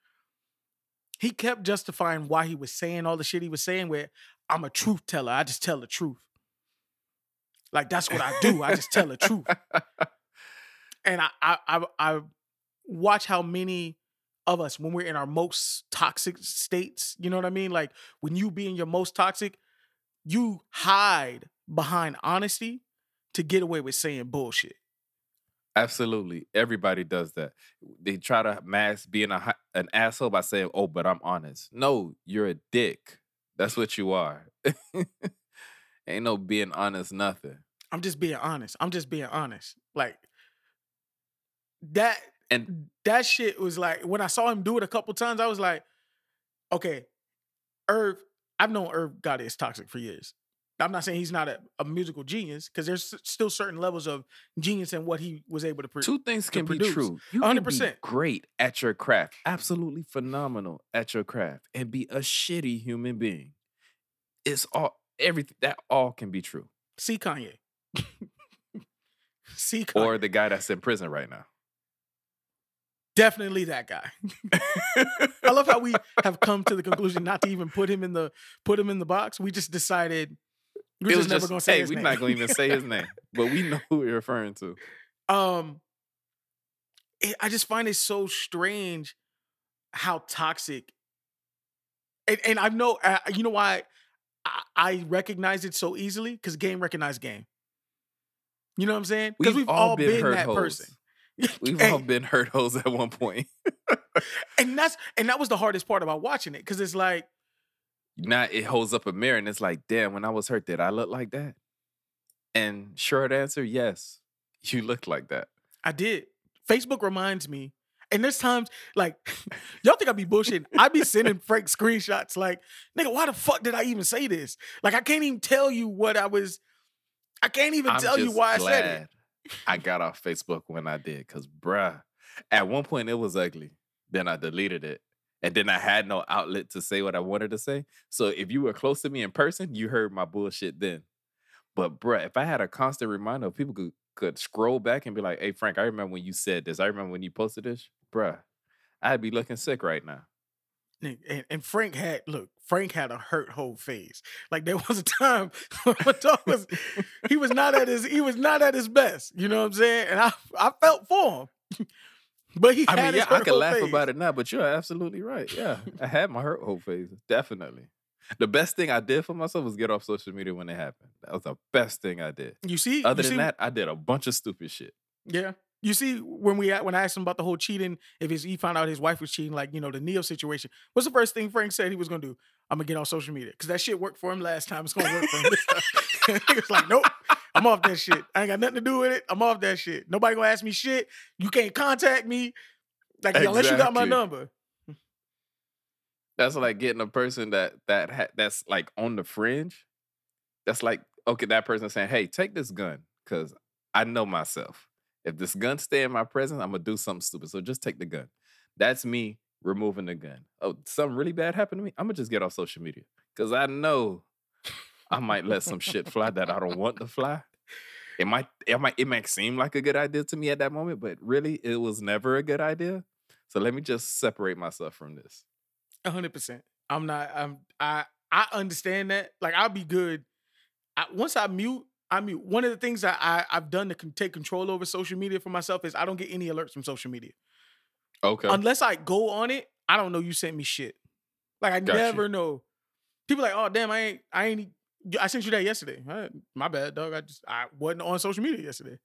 He kept justifying why he was saying all the shit he was saying, where I'm a truth teller. I just tell the truth. Like that's what I do. I just tell the truth. And I I I, I watch how many of us when we're in our most toxic states, you know what I mean? Like when you be in your most toxic, you hide behind honesty to get away with saying bullshit. Absolutely, everybody does that. They try to mask being a an asshole by saying, "Oh, but I'm honest." No, you're a dick. That's what you are. Ain't no being honest, nothing. I'm just being honest. I'm just being honest. Like that And that shit was like when I saw him do it a couple times, I was like, okay, Irv, I've known Irv God is toxic for years. I'm not saying he's not a, a musical genius because there's still certain levels of genius in what he was able to produce. two things can be produce. true. You can be 100%. great at your craft, absolutely phenomenal at your craft, and be a shitty human being. It's all everything that all can be true. See Kanye. See Kanye. Or the guy that's in prison right now. Definitely that guy. I love how we have come to the conclusion not to even put him in the put him in the box. We just decided we're just was never gonna say hey, we're name. not gonna even say his name, but we know who we're referring to. um it, i just find it so strange how toxic and, and i know uh, you know why I, I recognize it so easily because game recognized game you know what i'm saying because We've we've, all all been been, that person We've Hey, all been hurt hoes at one point. and that's and that was the hardest part about watching it because it's like now it holds up a mirror and it's like, damn, when I was hurt, did I look like that? And short answer, yes, you looked like that. i did facebook reminds me and there's times like y'all think I be bullshitting. I be sending Frank screenshots like, nigga, why the fuck did I even say this? Like I can't even tell you what I was. I can't even I'm tell you why I said it. I got off Facebook when I did, cause bruh, at one point it was ugly. Then I deleted it. And then I had no outlet to say what I wanted to say. So if you were close to me in person, you heard my bullshit then. But bruh, if I had a constant reminder, people could could scroll back and be like, hey Frank, I remember when you said this. I remember when you posted this. Bruh, I'd be looking sick right now. And, and Frank had look. Frank had a hurt whole phase. Like there was a time when my dog was he was not at his he was not at his best. You know what I'm saying? And I I felt for him. But he I mean, yeah, I can laugh phase. about it now, but you're absolutely right. Yeah, I had my hurt whole phase, definitely. The best thing I did for myself was get off social media when it happened. That was the best thing I did. You see, Other you than see, that, I did a bunch of stupid shit. Yeah. You see, when we when I asked him about the whole cheating, if his, he found out his wife was cheating, like you know the Neo situation, what's the first thing Frank said he was gonna do? I'm gonna get on social media because that shit worked for him last time. It's gonna work for him this time. he was like, nope, I'm off that shit. I ain't got nothing to do with it. I'm off that shit. Nobody gonna ask me shit. You can't contact me, like unless you got my number. That's like getting a person that that ha- that's like on the fringe. That's like okay, that person saying, "Hey, take this gun because I know myself. If this gun stay in my presence, I'm gonna do something stupid. So just take the gun." That's me removing the gun. Oh, something really bad happened to me. I'm gonna just get off social media because I know I might let some shit fly that I don't want to fly. It might, it might, it might seem like a good idea to me at that moment, but really, it was never a good idea. So let me just separate myself from this. Hundred percent. I'm not. I'm. I. I understand that. Like I'll be good. I, once I mute, I mute. One of the things that I I've done to take control over social media for myself is I don't get any alerts from social media Okay. unless I go on it. I don't know you sent me shit. Like I Got you. never know. People like, oh damn, I ain't. I ain't. I sent you that yesterday. Uh, My bad, dog. I just I wasn't on social media yesterday.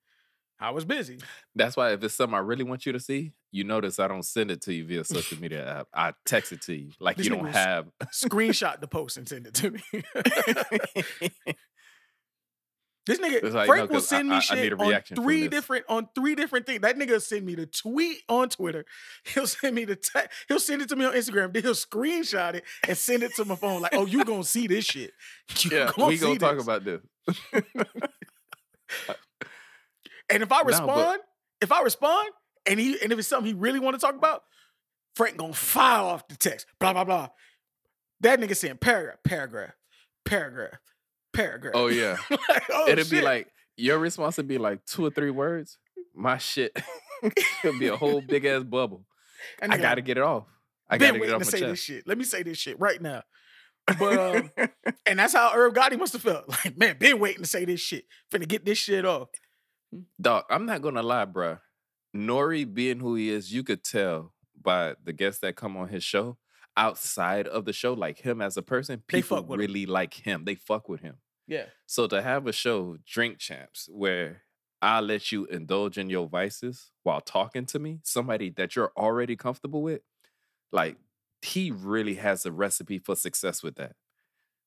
I was busy. That's why if it's something I really want you to see, you notice I don't send it to you via social media app. I text it to you. Like This you don't have Screenshot the post and send it to me. This nigga like, Frank no, will I- send me I- I shit a on three different on three different things. That nigga send me the tweet on Twitter. He'll send me the te- he'll send it to me on Instagram. Then he'll screenshot it and send it to my phone. Like, oh, you gonna see this shit? You yeah, gonna we gonna talk this. about this. And if I No, but- respond, if I respond, and he and if it's something he really want to talk about, Frank gonna file off the text. Blah blah blah. That nigga saying paragraph, paragraph, paragraph, paragraph. Oh yeah. Like, oh, It'd be like your response would be like two or three words. My shit could be a whole big ass bubble. That I gotta get it off. I gotta get it off to my say this shit. Let me say this shit right now. But um, and that's how Irv Gotti must have felt. Like, man, been waiting to say this shit. Finna get this shit off. Dog, I'm not gonna lie, bruh. Nori being who he is, you could tell by the guests that come on his show. Outside of the show, like him as a person, people with him. really like him. They fuck with him. Yeah. So to have a show, Drink Champs, where I let you indulge in your vices while talking to me, somebody that you're already comfortable with, like he really has a recipe for success with that.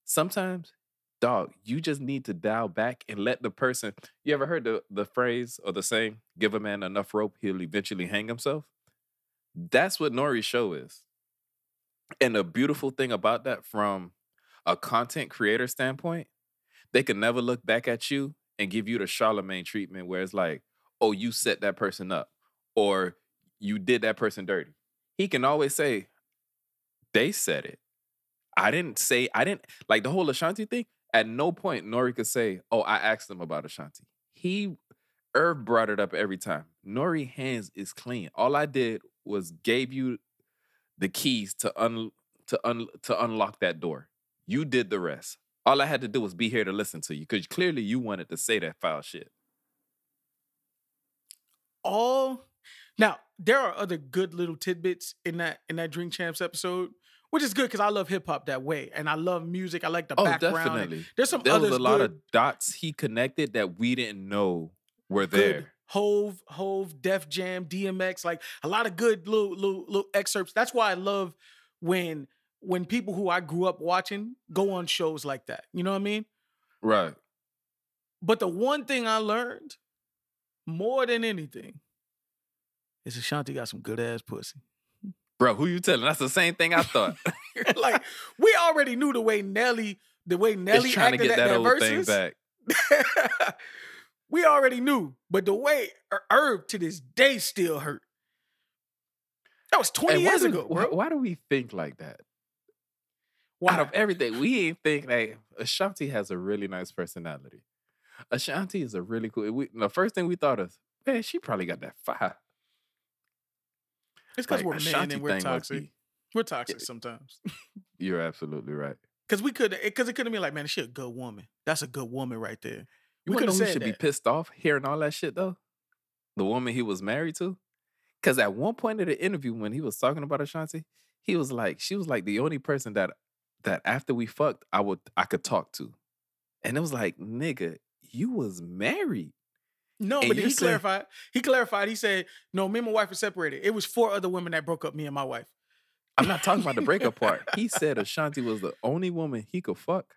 Sometimes, dog, you just need to dial back and let the person. You ever heard the, the phrase or the saying, give a man enough rope, he'll eventually hang himself? That's what Nori's show is. And the beautiful thing about that from a content creator standpoint, they can never look back at you and give you the Charlemagne treatment where it's like, oh, you set that person up or you did that person dirty. He can always say, they said it. I didn't say, I didn't like the whole Ashanti thing. At no point Nori could say, oh, I asked them about Ashanti. He, Irv brought it up every time. Nori hands is clean. All I did was gave you the keys to un to un to unlock that door. You did the rest. All I had to do was be here to listen to you because clearly you wanted to say that foul shit. all now there are other good little tidbits in that in that drink champs episode which is good because i love hip-hop that way and i love music i like the Oh, background and definitely. there's some There was a lot good, of dots he connected that we didn't know were there. Hov Hov def jam dmx like a lot of good little little, little excerpts that's why i love when when people who i grew up watching go on shows like that you know what i mean Right. but the one thing i learned more than anything is ashanti got some good ass pussy Bro, who you telling? That's the same thing I thought. like we already knew the way Nelly, the way Nelly It's trying to acted get that that old thing back. we already knew, but the way Irv to this day still hurt. That was twenty And years do- ago, Why, bro. why do we think like that? Out of everything, we ain't think like Ashanti has a really nice personality. Ashanti is a really cool. We, the first thing we thought of, man, she probably got that fire. it's because Like, we're men and we're toxic. be- We're toxic sometimes. You're absolutely right. Because we could, because it could have been like, man, she a good woman. That's a good woman right there. You We could know have who said should be pissed off hearing all that shit though? The woman he was married to. Because at one point of the interview, when he was talking about Ashanti, he was like, she was like the only person that that after we fucked, I would I could talk to. And it was like, nigga, you was married. No, And but he saying- clarified. He clarified. He said, "No, me and my wife were separated. It was four other women that broke up me and my wife." I'm not talking about the breakup part. He said Ashanti was the only woman he could fuck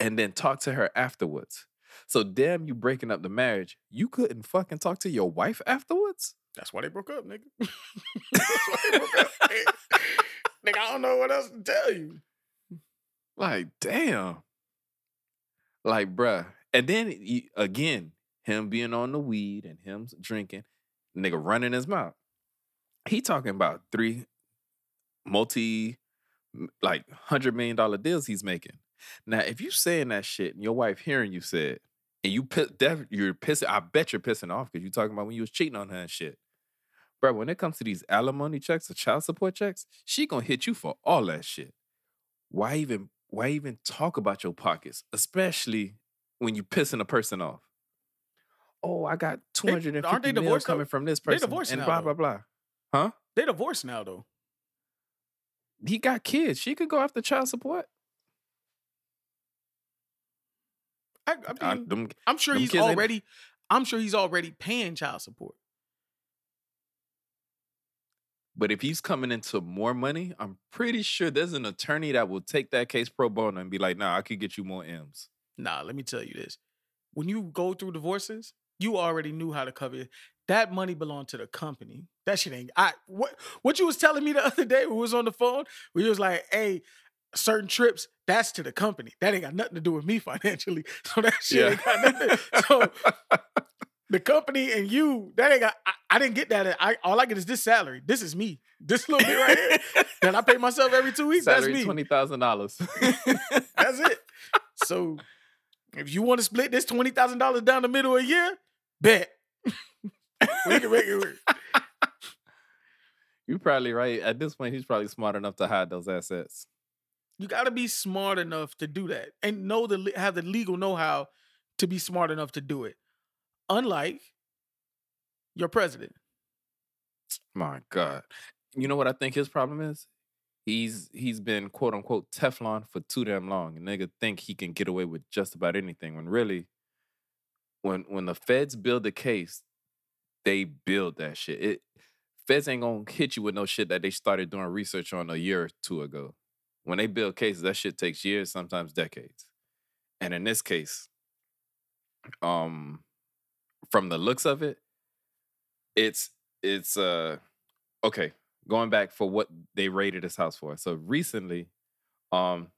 and then talk to her afterwards. So damn you breaking up the marriage. You couldn't fucking talk to your wife afterwards? That's why they broke up, nigga. That's why they broke up. nigga, I don't know what else to tell you. Like, damn. Like, bruh. And then y- again, him being on the weed and him drinking, nigga running his mouth. He talking about three multi, like hundred million dollar deals he's making. Now, if you saying that shit and your wife hearing you say it, and you def, you're pissing, I bet you're pissing off because you talking about when you was cheating on her and shit. Bro, when it comes to these alimony checks or child support checks, she gonna hit you for all that shit. Why even why even talk about your pockets, especially when you're pissing a person off? Oh, I got two They- hundred and aren't they mil divorced, though? coming from this person. They divorced and now, blah blah blah. They divorced now though. He got kids. She could go after child support. I, I I- mean, them- I'm sure he's already. I'm sure he's already paying child support. But if he's coming into more money, I'm pretty sure there's an attorney that will take that case pro bono and be like, nah, I could get you more M's. Nah, let me tell you this. When you go through divorces, you already knew how to cover it. That money belonged to the company. That shit ain't I what what you was telling me the other day when we was on the phone, we was like, hey, certain trips, that's to the company. That ain't got nothing to do with me financially. So that shit Yeah. ain't got nothing. So the company and you, that ain't got I, I didn't get that. I all I get is this salary. This is me. This little bit right here that I pay myself every two weeks. Salary that's me. twenty thousand dollars. That's it. So if you want to split this twenty thousand dollars down the middle of a year, bet. we can make it work. You're probably right. At this point, he's probably smart enough to hide those assets. You got to be smart enough to do that and know the have the legal know how to be smart enough to do it. Unlike your president. My God. You know what I think his problem is? He's he's been quote unquote Teflon for too damn long. And nigga think he can get away with just about anything when really when when the feds build a case, they build that shit. It feds ain't gonna hit you with no shit that they started doing research on a year or two ago. When they build cases, that shit takes years, sometimes decades. And in this case, um, from the looks of it, it's it's uh okay. Going back for what they raided his house for. So recently, um,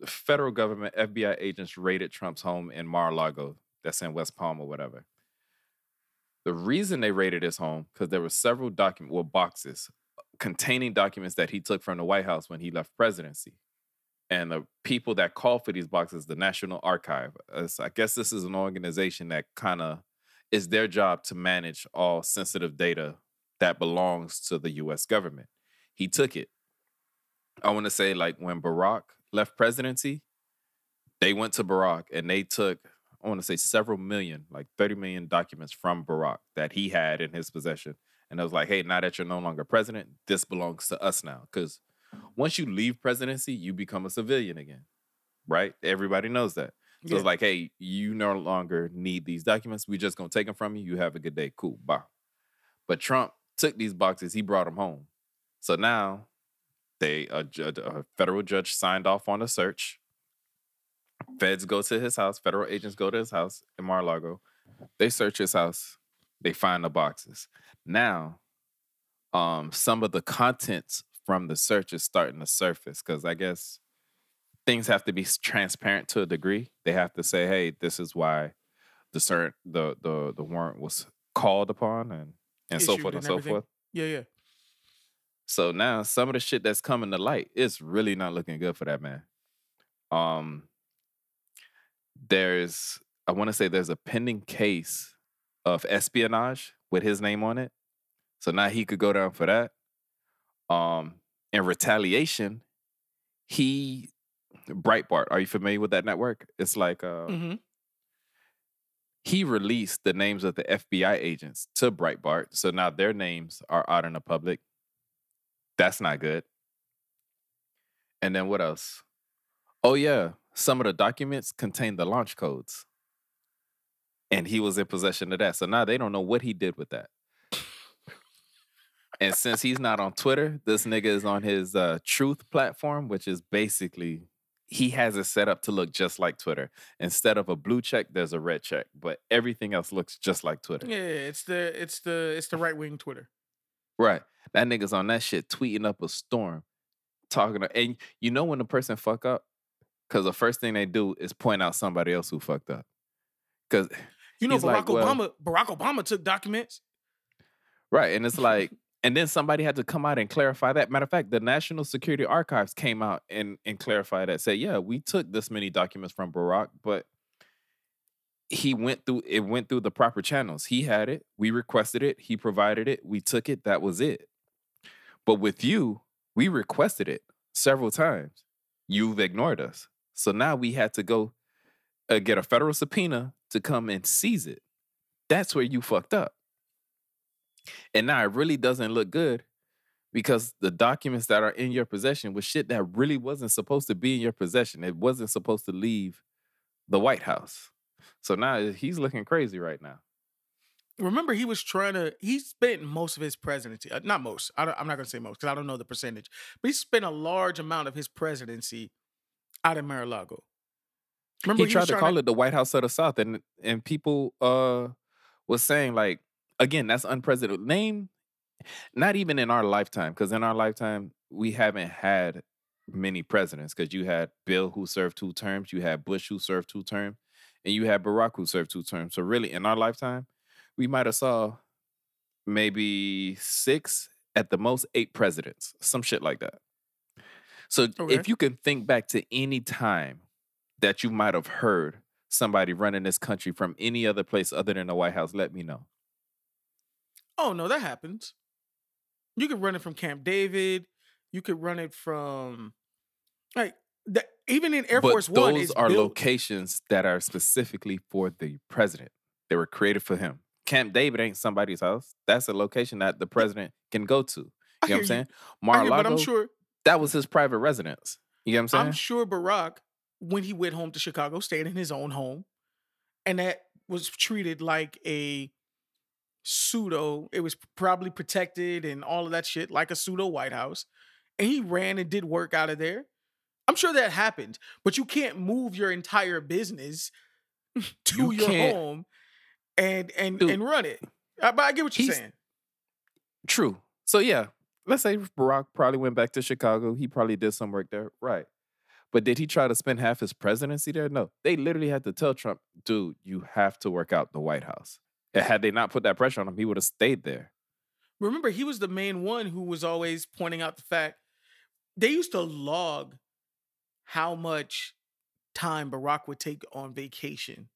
the federal government FBI agents raided Trump's home in Mar-a-Lago, that's in West Palm or whatever. The reason they raided his home because there were several document well boxes containing documents that he took from the White House when he left presidency. And the people that called for these boxes, the National Archive, uh, I guess this is an organization that kind of is their job to manage all sensitive data that belongs to the US government. He took it. I want to say, like, when Barack left presidency, they went to Barack and they took, I want to say, several million, like 30 million documents from Barack that he had in his possession. And I was like, hey, now that you're no longer president, this belongs to us now. Because once you leave presidency, you become a civilian again, right? Everybody knows that. So Yeah. it's like, hey, you no longer need these documents. We're just gonna take them from you. You have a good day. Cool. Bye. But Trump took these boxes. He brought them home. So now they a, a federal judge signed off on a search. Feds go to his house. Federal agents go to his house in Mar-a-Lago. They search his house. They find the boxes. Now, um, some of the contents from the search is starting to surface because I guess things have to be transparent to a degree. They have to say, "Hey, this is why the cert the the the warrant was called upon," and and so forth and, and so everything. forth. Yeah, yeah. So now some of the shit that's coming to light is really not looking good for that man. Um there's I want to say there's a pending case of espionage with his name on it. So now he could go down for that. Um in retaliation, he Breitbart, are you familiar with that network? It's like uh hmm he released the names of the FBI agents to Breitbart. So now their names are out in the public. That's not good. And then what else? Oh, yeah. Some of the documents contain the launch codes. And he was in possession of that. So now they don't know what he did with that. and since he's not on Twitter, this nigga is on his uh, Truth platform, which is basically he has it set up to look just like Twitter. Instead of a blue check, there's a red check, but everything else looks just like Twitter. Yeah, it's the it's the it's the right wing Twitter. Right. That nigga's on that shit tweeting up a storm, talking to, and you know when the person fuck up, because the first thing they do is point out somebody else who fucked up. Because You know, Barack like, well- Obama. Barack Obama took documents. right, and it's like, and then somebody had to come out and clarify that. Matter of fact, the National Security Archives came out and and clarified that. Say, yeah, we took this many documents from Barack, but he went through it went through the proper channels. He had it, we requested it, he provided it, we took it, that was it. But with you, we requested it several times. You've ignored us. So now we had to go uh, get a federal subpoena to come and seize it. That's where you fucked up. And now it really doesn't look good because the documents that are in your possession was shit that really wasn't supposed to be in your possession. It wasn't supposed to leave the White House. So now he's looking crazy right now. remember he was trying to he spent most of his presidency uh, not most I am not going to say most because i don't know the percentage but he spent a large amount of his presidency out in mar-a-lago remember he, he tried to call to, it the white house of the south and and people uh was saying like again that's unprecedented name not even in our lifetime because in our lifetime we haven't had many presidents because you had bill who served two terms you had bush who served two terms and you had barack who served two terms so really in our lifetime we might have saw maybe six at the most eight presidents, some shit like that. So okay. if you can think back to any time that you might have heard somebody running this country from any other place other than the White House, let me know. Oh no, that happens. You could run it from Camp David. You could run it from like the, even in Air but Force One. Those are built... locations that are specifically for the president. They were created for him. Camp David ain't somebody's house. That's a location that the president can go to. You know what I'm saying? Mar-a-Lago, but I'm sure that was his private residence. You know what I'm saying? I'm sure Barack, when he went home to Chicago, stayed in his own home, and that was treated like a pseudo. It was probably protected and all of that shit, like a pseudo White House. And he ran and did work out of there. I'm sure that happened, but you can't move your entire business to you your home and and Dude, and run it. But I get what you're saying. True. So yeah, let's say Barack probably went back to Chicago. He probably did some work there, right? But did he try to spend half his presidency there? No. They literally had to tell Trump, dude, you have to work out the White House. Had they not put that pressure on him, he would have stayed there. Remember, he was the main one who was always pointing out the fact they used to log how much time Barack would take on vacation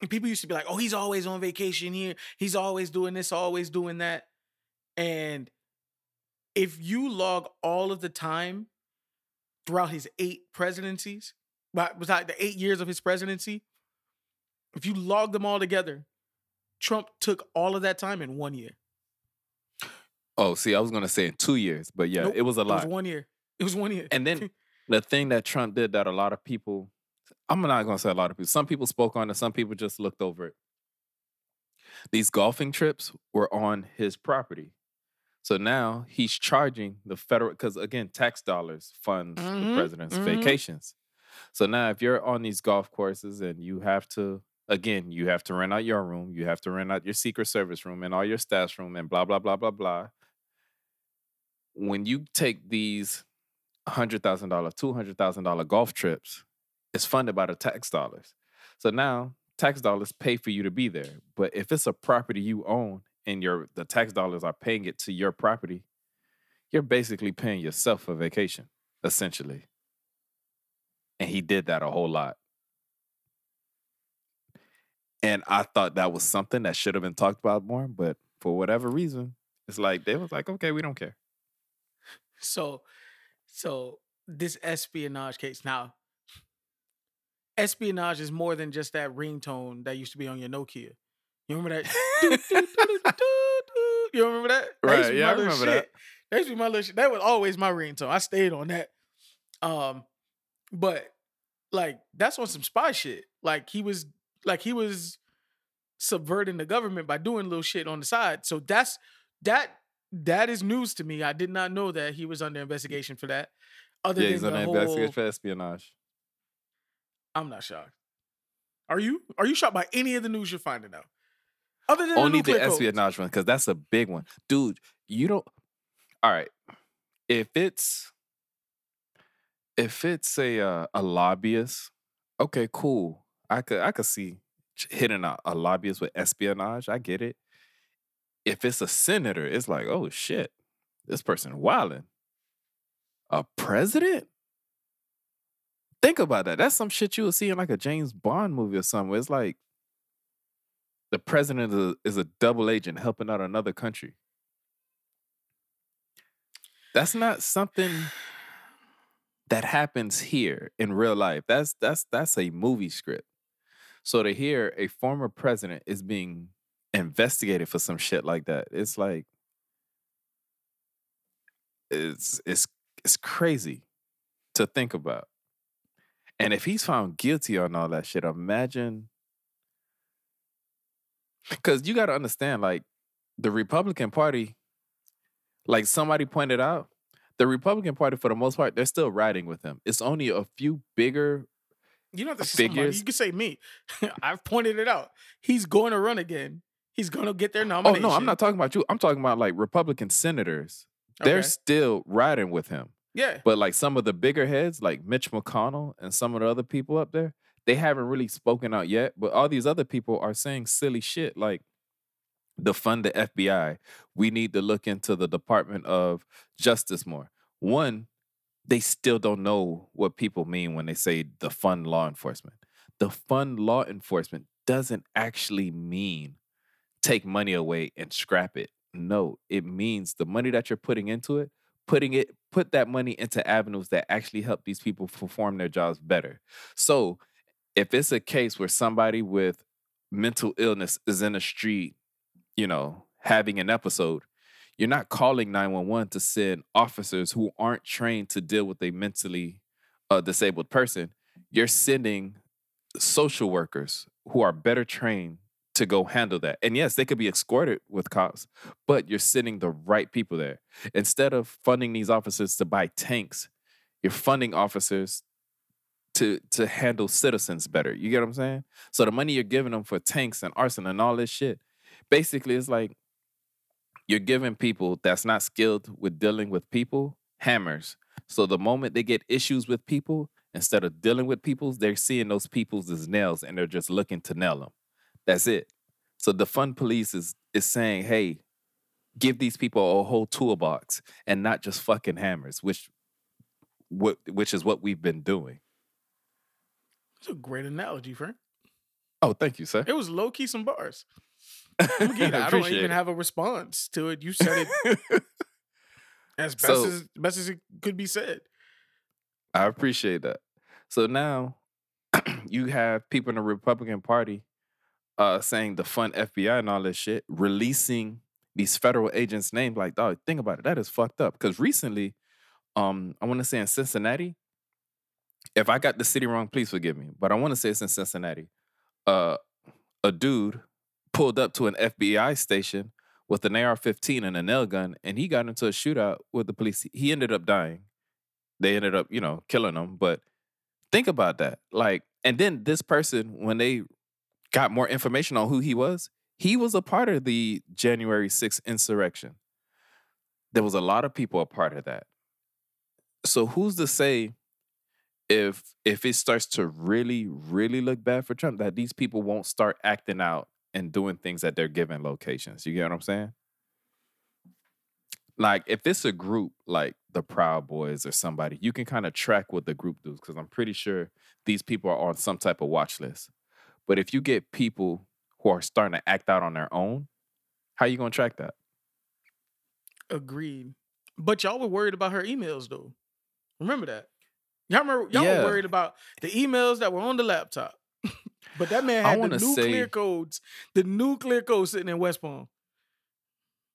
and people used to be like, oh, he's always on vacation here. He's always doing this, always doing that. And if you log all of the time throughout his eight presidencies, but that the eight years of his presidency, if you log them all together, Trump took all of that time in one year. Oh, see, I was gonna say in two years, but yeah, nope, it was a lot. It was one year. It was one year. And then the thing that Trump did that a lot of people I'm not going to say a lot of people. Some people spoke on it. Some people just looked over it. These golfing trips were on his property. So now he's charging the federal, because again, tax dollars funds mm-hmm, the president's mm-hmm. vacations. So now if you're on these golf courses and you have to, again, you have to rent out your room, you have to rent out your secret service room and all your staff room and blah, blah, blah, blah, blah. When you take these $100,000, $200,000 golf trips it's funded by the tax dollars. So now tax dollars pay for you to be there. But if it's a property you own and your the tax dollars are paying it to your property, you're basically paying yourself for vacation, essentially. And he did that a whole lot. And I thought that was something that should have been talked about more, but for whatever reason, it's like they was like, okay, we don't care. So, so this espionage case now, espionage is more than just that ringtone that used to be on your Nokia. You remember that? you remember that? that right. Yeah, I remember shit. that. That used to be my little shit. That was always my ringtone. I stayed on that. Um, but like that's on some spy shit. Like he was like he was subverting the government by doing little shit on the side. So that's that that is news to me. I did not know that he was under investigation for that. Other yeah, than he's under whole, investigation for espionage. I'm not shocked. Are you? Are you shocked by any of the news you're finding out? Other than only the, the espionage one, because that's a big one, dude. You don't. All right, if it's if it's a uh, a lobbyist, okay, cool. I could I could see hitting a, a lobbyist with espionage. I get it. If it's a senator, it's like, oh shit, this person wilding. A president? Think about that. That's some shit you would see in like a James Bond movie or something. It's like the president is a, is a double agent helping out another country. That's not something that happens here in real life. That's that's that's a movie script. So to hear a former president is being investigated for some shit like that, it's like it's it's it's crazy to think about. And if he's found guilty on all that shit, imagine Because you got to understand, like the Republican Party, like somebody pointed out, the Republican Party for the most part they're still riding with him. It's only a few bigger. You don't have to say somebody. Figures. You can say me. I've pointed it out. He's going to run again. He's going to get their nomination. Oh no, I'm not talking about you. I'm talking about like Republican senators. They're still riding with him. Yeah. But like some of the bigger heads, like Mitch McConnell and some of the other people up there, they haven't really spoken out yet. But all these other people are saying silly shit like defund the FBI. We need to look into the Department of Justice more. One, they still don't know what people mean when they say the fund law enforcement. The fund law enforcement doesn't actually mean take money away and scrap it. No, it means the money that you're putting into it, putting it, put that money into avenues that actually help these people perform their jobs better. So if it's a case where somebody with mental illness is in the street, you know, having an episode, you're not calling 911 to send officers who aren't trained to deal with a mentally uh, disabled person. You're sending social workers who are better trained to go handle that. And yes, they could be escorted with cops, but you're sending the right people there. Instead of funding these officers to buy tanks, you're funding officers to to handle citizens better. You get what I'm saying? So the money you're giving them for tanks and arson and all this shit, basically it's like you're giving people that's not skilled with dealing with people hammers. So the moment they get issues with people, instead of dealing with people, they're seeing those peoples as nails and they're just looking to nail them. That's it. So the fun police is is saying, hey, give these people a whole toolbox and not just fucking hammers, which what which is what we've been doing. It's a great analogy, Frank. Oh, thank you, sir. It was low key some bars. Again, I don't even it. have a response to it. You said it as best So- as best as it could be said. I appreciate that. So now you have people in the Republican Party uh saying the fun FBI and all this shit, releasing these federal agents' names. Like, dog, think about it. That is fucked up. Because recently, um, I want to say in Cincinnati, if I got the city wrong, please forgive me. But I want to say it's in Cincinnati. Uh a dude pulled up to an FBI station with an AR-15 and a nail gun, and he got into a shootout with the police. He ended up dying they ended up, you know, killing him. But think about that. Like, and then this person, when they got more information on who he was, he was a part of the January 6th insurrection. There was a lot of people a part of that. So who's to say if if it starts to really, really look bad for Trump, that these people won't start acting out and doing things at their given locations? You get what I'm saying? like if it's a group like the Proud Boys or somebody, you can kind of track what the group does because I'm pretty sure these people are on some type of watch list. But if you get people who are starting to act out on their own, how are you gonna track that? Agreed. But y'all were worried about her emails though. Remember that. Y'all remember y'all Yeah. were worried about the emails that were on the laptop. But that man had the nuclear say- codes, the nuclear codes sitting in West Palm.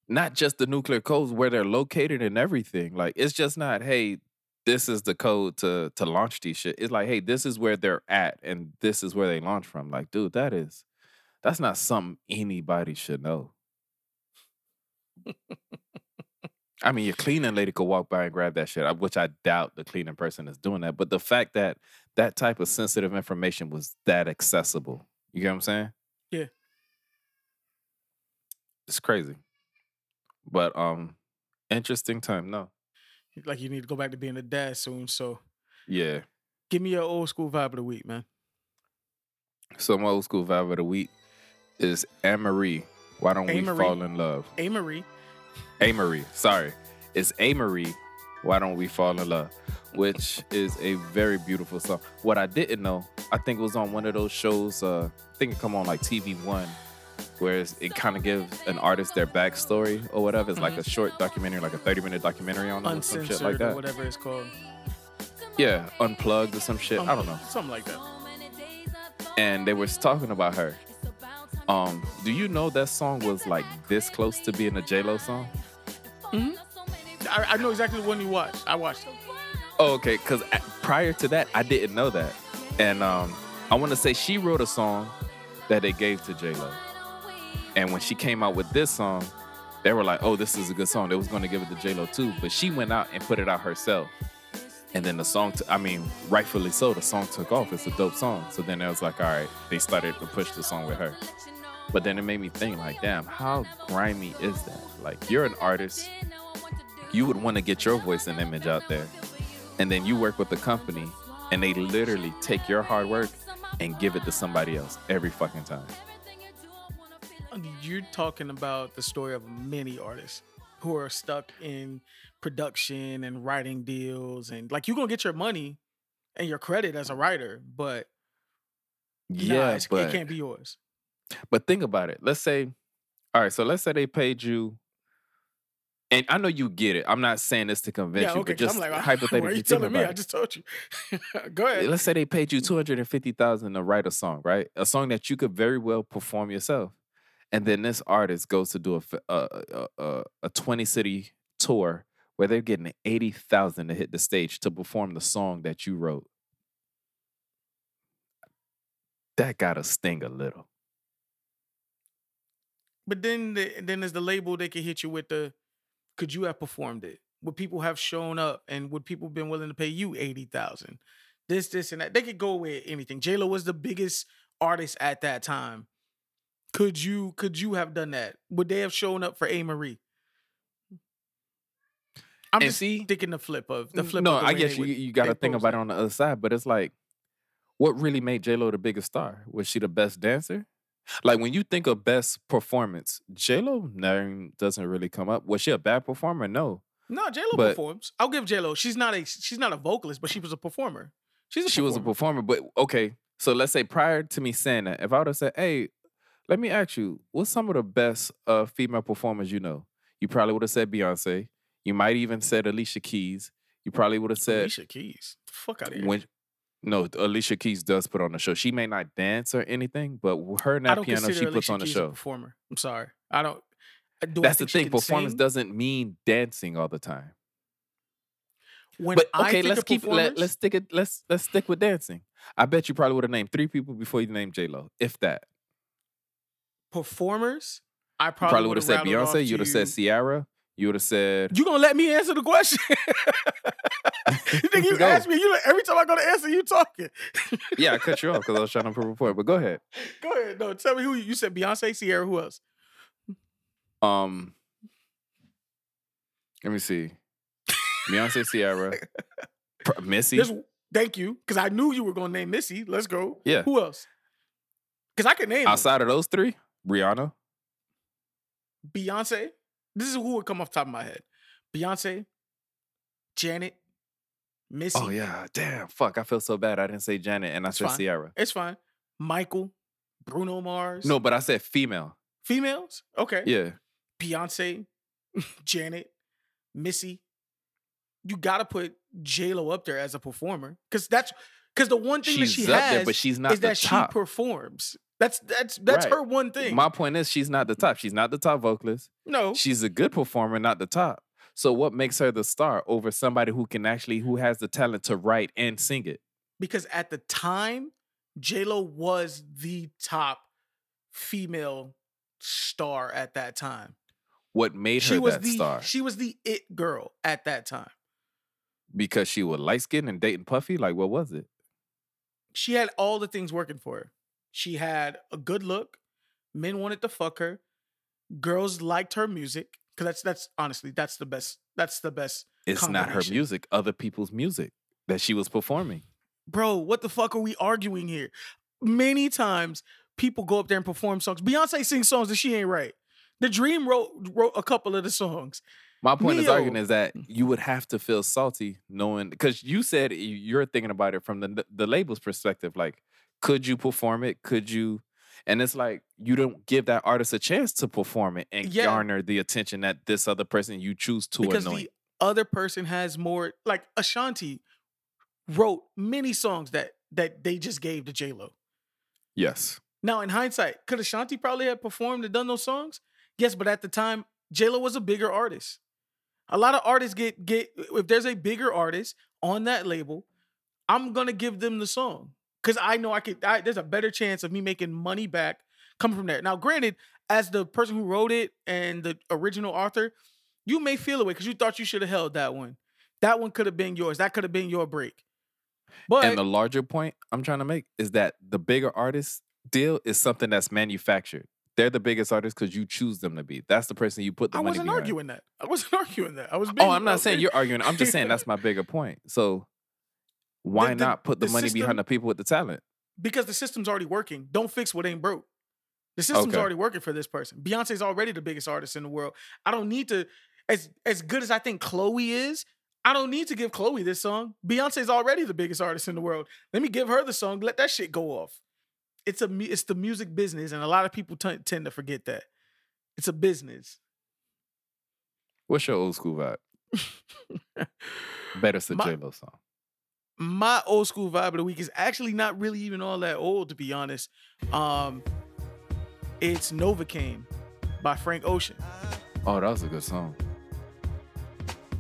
Not just the nuclear codes where they're located and everything. Like it's just not, hey, this is the code to to launch these shit. It's like, hey, this is where they're at and this is where they launch from. Like, dude, that is that's not something anybody should know. I mean, your cleaning lady could walk by and grab that shit, uh, which I doubt the cleaning person is doing that. But the fact that that type of sensitive information was that accessible, you get what I'm saying? Yeah. It's crazy. But um, interesting time. No, Like you need to go back to being a dad soon. So yeah. give me your old school vibe of the week, man. So my old school vibe of the week is Anne Marie. Why don't we Anne-Marie. fall in love? Amerie. Amerie, sorry, it's Amerie. Why don't we fall in love? Which is a very beautiful song. What I didn't know, I think it was on one of those shows. Uh, I think it come on like TV One, where it kind of gives an artist their backstory or whatever. It's like a short documentary, like a thirty minute documentary on them or some shit like that. whatever it's called. Yeah, unplugged or some shit. I don't know. Something like that. and they was talking about her. Um, do you know that song was like this close to being a J Lo song? I, I know exactly the one you watched. I watched. Oh, okay. Because prior to that, I didn't know that, and um, I want to say she wrote a song that they gave to J Lo. And when she came out with this song, they were like, "Oh, this is a good song." They was going to give it to J Lo too, but she went out and put it out herself. And then the song, t- I mean, rightfully so, the song took off. It's a dope song. So then it was like, all right, they started to push the song with her. But then it made me think, like, damn, how grimy is that? Like, you're an artist, you would want to get your voice and image out there, and then you work with the company, and they literally take your hard work and give it to somebody else every fucking time. You're talking about the story of many artists who are stuck in production and writing deals and like you're gonna get your money and your credit as a writer, but Yeah, nah, but it can't be yours. But think about it. Let's say, all right, so let's say they paid you, and I know you get it. I'm not saying this to convince Yeah, you, okay. but just I'm like, why hypothetically, are you telling me? I just told you. Go ahead. Let's say they paid you two hundred and fifty thousand to write a song, right? A song that you could very well perform yourself, and then this artist goes to do a a twenty city tour where they're getting eighty thousand to hit the stage to perform the song that you wrote. That gotta sting a little. But then, the, then there's the label they can hit you with the. Could you have performed it? Would people have shown up, and would people been willing to pay you eighty thousand? This, this, and that. They could go with anything. J Lo was the biggest artist at that time. Could you? Could you have done that? Would they have shown up for Amerie? I'm And just see- thinking the flip of the flip. No, of the I guess you you got to think about it. it on the other side. But it's like, what really made J Lo the biggest star? Was she the best dancer? Like when you think of best performance, J Lo name doesn't really come up. Was she a bad performer? No, No, J Lo performs. I'll give J Lo. She's not a she's not a vocalist, but she was a performer. She's a she was a performer. But okay, so let's say prior to me saying that, if I would have said, "Hey, let me ask you, what's some of the best uh, female performers you know?" You probably would have said Beyonce. You might even said Alicia Keys. You probably would have said Alicia Keys. Fuck out of here. when no alicia keys does put on the show she may not dance or anything but her and I that piano she puts Alicia on the Keys a show performer. I'm sorry. I don't. I- Do I that's the thing performance sing? doesn't mean dancing all the time When but I okay think let's of keep let, let's stick it let's let's stick with dancing i bet you probably would have named three people before you named j-lo if that performers. I probably, probably would have said beyonce you would have said Ciara. You would have said You gonna let me answer the question? you think you ask me? You like, every time I go to answer, you talking. yeah i cut you off because i was trying to prove a point but go ahead go ahead. No, tell me who you, said. Beyonce, Ciara. Who else? um let me see beyonce Pr- missy There's, thank you, because I knew you were gonna name Missy. Let's go. Yeah. Who else? Because I can name them. outside of those three rihanna Beyonce. This is who would come off the top of my head. Beyonce, Janet, oh, Missy. Oh yeah, damn. Fuck, I feel so bad. I didn't say Janet and I It's said fine. Ciara. It's fine. Michael, Bruno Mars. No, but I said female. females. Okay. Yeah. Beyonce, Janet, Missy. You gotta put J Lo up there as a performer because that's because the one thing She's that she has there, but she's not is that top. she performs. That's that's that's Right. her one thing. My point is she's not the top. She's not the top vocalist. no, She's a good performer, not the top. So what makes her the star over somebody who can actually who has the talent to write and sing it? because at the time, J Lo was the top female star at that time. What made her She was that the star? she was the it girl at that time. because she was light skinned and dating Puffy? Like what was it? She had all the things working for her. She had a good look. Men wanted to fuck her. Girls liked her music because that's that's honestly that's the best. That's the best. It's not her music, other people's music that she was performing. Bro, what the fuck are we arguing here? Many times people go up there and perform songs. Beyonce sings songs that she ain't right. The Dream wrote wrote a couple of the songs. My point is arguing is that you would have to feel salty knowing because you said you're thinking about it from the the label's perspective. Like, could you perform it? Could you? And it's like you don't give that artist a chance to perform it and Yeah. garner the attention that this other person you choose to because annoy. the other person has more like Ashanti wrote many songs that that they just gave to J-Lo. yes, Now, in hindsight, could Ashanti probably have performed and done those songs? Yes, but at the time, J-Lo was a bigger artist. A lot of artists get get if there's a bigger artist on that label, I'm gonna give them the song because I know I could. I, there's a better chance of me making money back coming from there. Now, granted, as the person who wrote it and the original author, you may feel away because you thought you should have held that one. That one could have been yours. That could have been your break. But and the larger point I'm trying to make is that the bigger artist deal is something that's manufactured. They're the biggest artists because you choose them to be. That's the person you put the I money wasn't behind. arguing that. I wasn't arguing that. I was. Oh, I'm not saying being- you're arguing. I'm just saying that's my bigger point. So why The- the- not put the, the money system- behind the people with the talent? because the system's already working. Don't fix what ain't broke. The system's Okay. already working for this person. Beyonce's already the biggest artist in the world. I don't need to, as as good as I think Chloe is, I don't need to give Chloe this song. Beyonce's already the biggest artist in the world. Let me give her the song. Let that shit go off. It's a it's the music business, and a lot of people t- tend to forget that. It's a business. What's your old school vibe? Better My- J Lo song. My old school vibe of the week is actually not really even all that old, to be honest. Um, it's Novacane by Frank Ocean. Oh, that was a good song.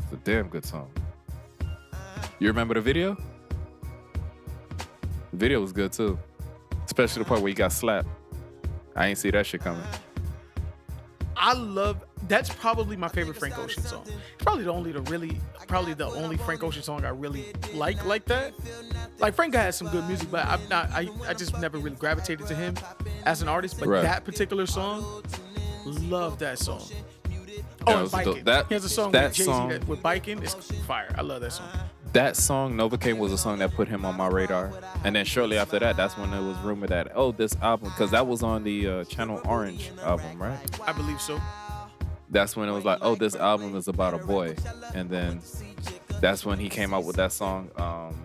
It's a damn good song. You remember the video? The video was good too. Especially the part where he got slapped. I ain't see that shit coming. I love that's probably my favorite Frank Ocean song. It's probably the only the really probably the only Frank Ocean song I really like like that. Like Frank has some good music, but I'm not I, I just never really gravitated to him as an artist. But Right. that particular song, love that song. Oh, was dope. That- he has a song that with Jay Z with biking. It's fire. I love that song. That song, Novacane, was a song that put him on my radar. And then shortly after that, that's when it was rumored that, oh, this album, because that was on the uh, Channel Orange album, right? I believe so. That's when it was like, oh, this album is about a boy. And then that's when he came out with that song, um,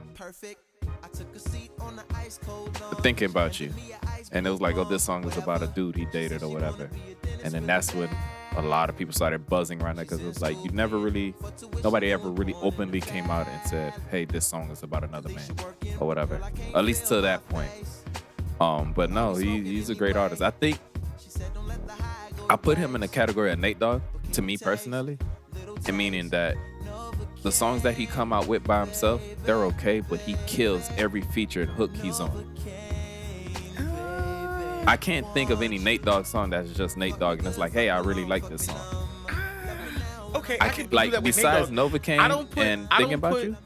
Thinking About You. And it was like, oh, this song is about a dude he dated or whatever. And then that's when a lot of people started buzzing around that because it was like, you never really, nobody ever really openly came out and said, hey, this song is about another man or whatever. At least to that point. Um, but no, he, he's a great artist. I think I put him in the category of Nate Dogg, to me personally, and meaning that the songs that he come out with by himself, they're okay, but he kills every featured hook he's on. I can't think of any Nate Dogg song that's just Nate Dogg, and it's like, hey, I really like this song. Okay, I, I can like that besides. Novacane I don't put- and I Thinking About put- You,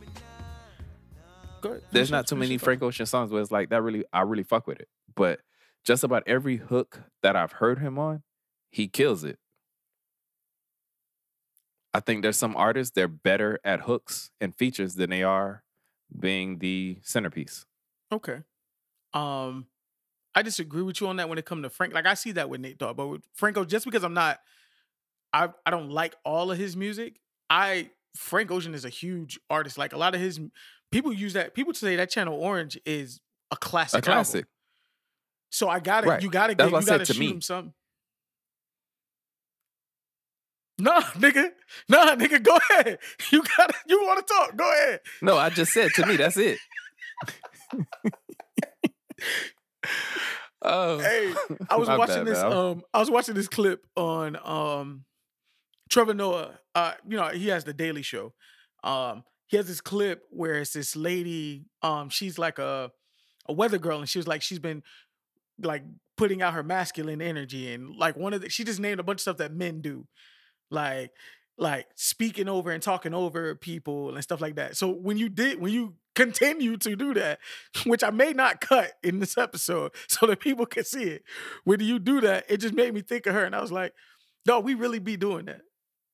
ahead. there's not too many. Frank Ocean songs where it's like that really I really fuck with it. But just about every hook that I've heard him on, he kills it. I think there's some artists they're better at hooks and features than they are being the centerpiece. Okay. Um, I disagree with you on that when it comes to Frank. Like I see that with Nate Dogg, but with Franco, just because I'm not, I I don't like all of his music. I Frank Ocean is a huge artist. Like a lot of his people use that. People say that Channel Orange is a classic. A album. classic. So I gotta, Right. you gotta get, you gotta shoot me. him something. Nah, nigga. Nah, nigga. Go ahead. You gotta. You want to talk? Go ahead. No, I just said to me, that's it. oh, Hey, I was watching bad, this. man. Um, I was watching this clip on um, Trevor Noah. Uh, you know, he has the Daily Show. Um, he has this clip where it's this lady. Um, she's like a a weather girl, and she was like, she's been like putting out her masculine energy, and like one of the, she just named a bunch of stuff that men do, like like speaking over and talking over people and stuff like that. So when you did, when you continue to do that, which I may not cut in this episode so that people can see it, when you do that, it just made me think of her, and I was like, no, we really be doing that.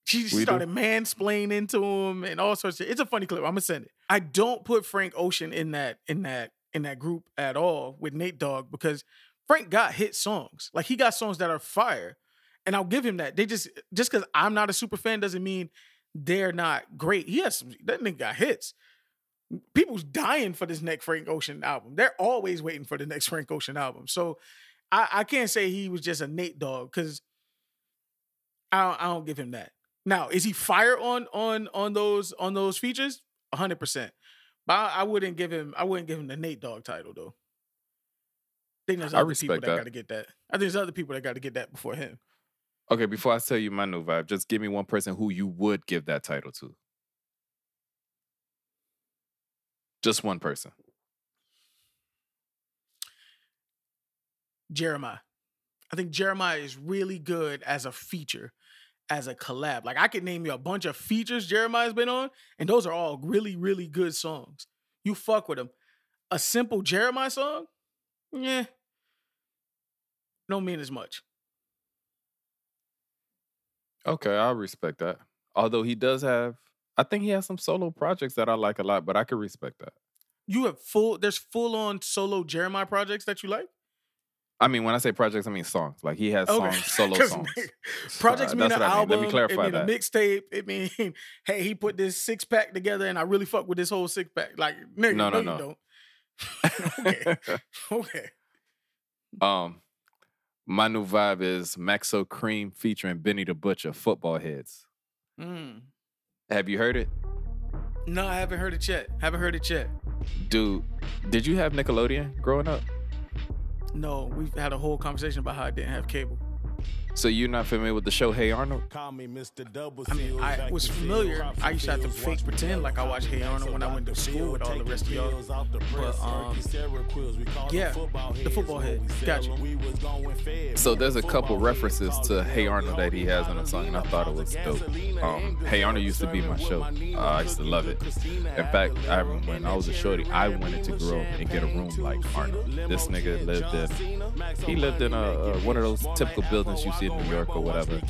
She We do. started mansplaining to him and all sorts of. It's a funny clip. I'm gonna send it. I don't put Frank Ocean in that in that in that group at all with Nate Dogg because Frank got hit songs. Like he got songs that are fire. And I'll give him that. They just just because I'm not a super fan doesn't mean they're not great. He has some that nigga got hits. People's dying for this next Frank Ocean album. They're always waiting for the next Frank Ocean album. So I, I can't say he was just a Nate Dogg because I don't, I don't give him that. Now, is he fire on on on those on those features? hundred percent. But I, I wouldn't give him I wouldn't give him the Nate Dogg title though. I think there's I other people that, that. got to get that. I think there's other people that got to get that before him. okay. Before I tell you my new vibe, just give me one person who you would give that title to. Just one person. Jeremih. I think Jeremih is really good as a feature, as a collab. Like I could name you a bunch of features Jeremih's been on, and those are all really, really good songs. You fuck with them. A simple Jeremih song, yeah, don't mean as much. Okay, I respect that. Although he does have, I think he has some solo projects that I like a lot, but I could respect that. You have full. There's full on solo Jeremih projects that you like. I mean, when I say projects, I mean songs. Like he has songs, solo songs. projects Uh, mean an what I mean. album. Let me clarify it mean that. mixtape. It mean, hey, he put this six pack together, and I really fuck with this whole six pack. Like, nigga, No, no, no, you no. don't. okay, okay. um, my new vibe is Maxo Kream featuring Benny the Butcher, Football Heads. Mm. Have you heard it? No, I haven't heard it yet. Haven't heard it yet. Dude, did you have Nickelodeon growing up? No, we've had a whole conversation about how I didn't have cable. So you're not familiar with the show Hey Arnold? Call me Mr. Double I mean, I was familiar. I used to have to fake pretend like I watched Hey Arnold when I went to school with all the rest of y'all. But, um, yeah, the football head. Gotcha. So there's a couple references to Hey Arnold that he has in the song, and I thought it was dope. Um, hey Arnold used to be my show. Uh, I used to love it. In fact, I when I was a shorty, I wanted to grow up and get a room like Arnold. This nigga lived in, he lived in a, uh one of those typical buildings you see in New York or whatever.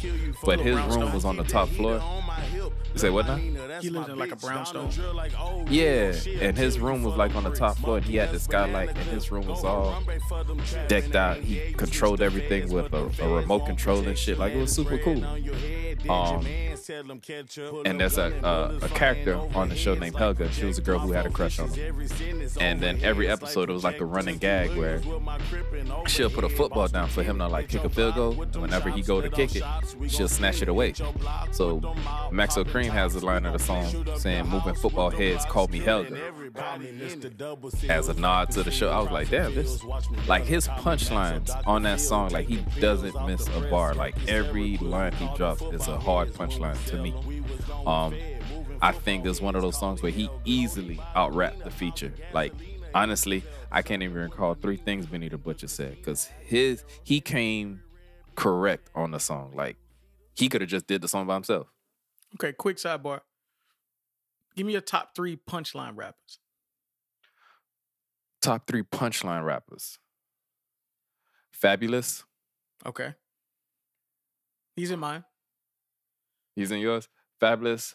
But his room was on the top floor. You say what now? He lived in like a brownstone. Yeah, and his room was like on the top floor, and he had the skylight, and his room was all decked out. He controlled everything with a, a remote control and shit. Like it was super cool. Um, and there's a, a a character on the show named Helga. She was a girl who had a crush on him. And then every episode it was like a running gag where she'll put a football down for him to like kick a field goal. And whenever he go to kick it, she'll snatch it away. So Maxo Kream has a line of the song saying, "Moving football heads, call me Helga." As a nod to the show, I was like, "Damn, this like his punchlines on that song, like he doesn't miss a bar. Like every line he drops is a hard punchline to me. Um, I think it's one of those songs where he easily out rapped the feature. Like honestly, I can't even recall three things Benny the Butcher said because his he came correct on the song. Like he could have just did the song by himself. Okay, quick sidebar. Give me your top three punchline rappers. Top three punchline rappers. Fabolous. Okay. He's in mine. He's in yours. Fabolous.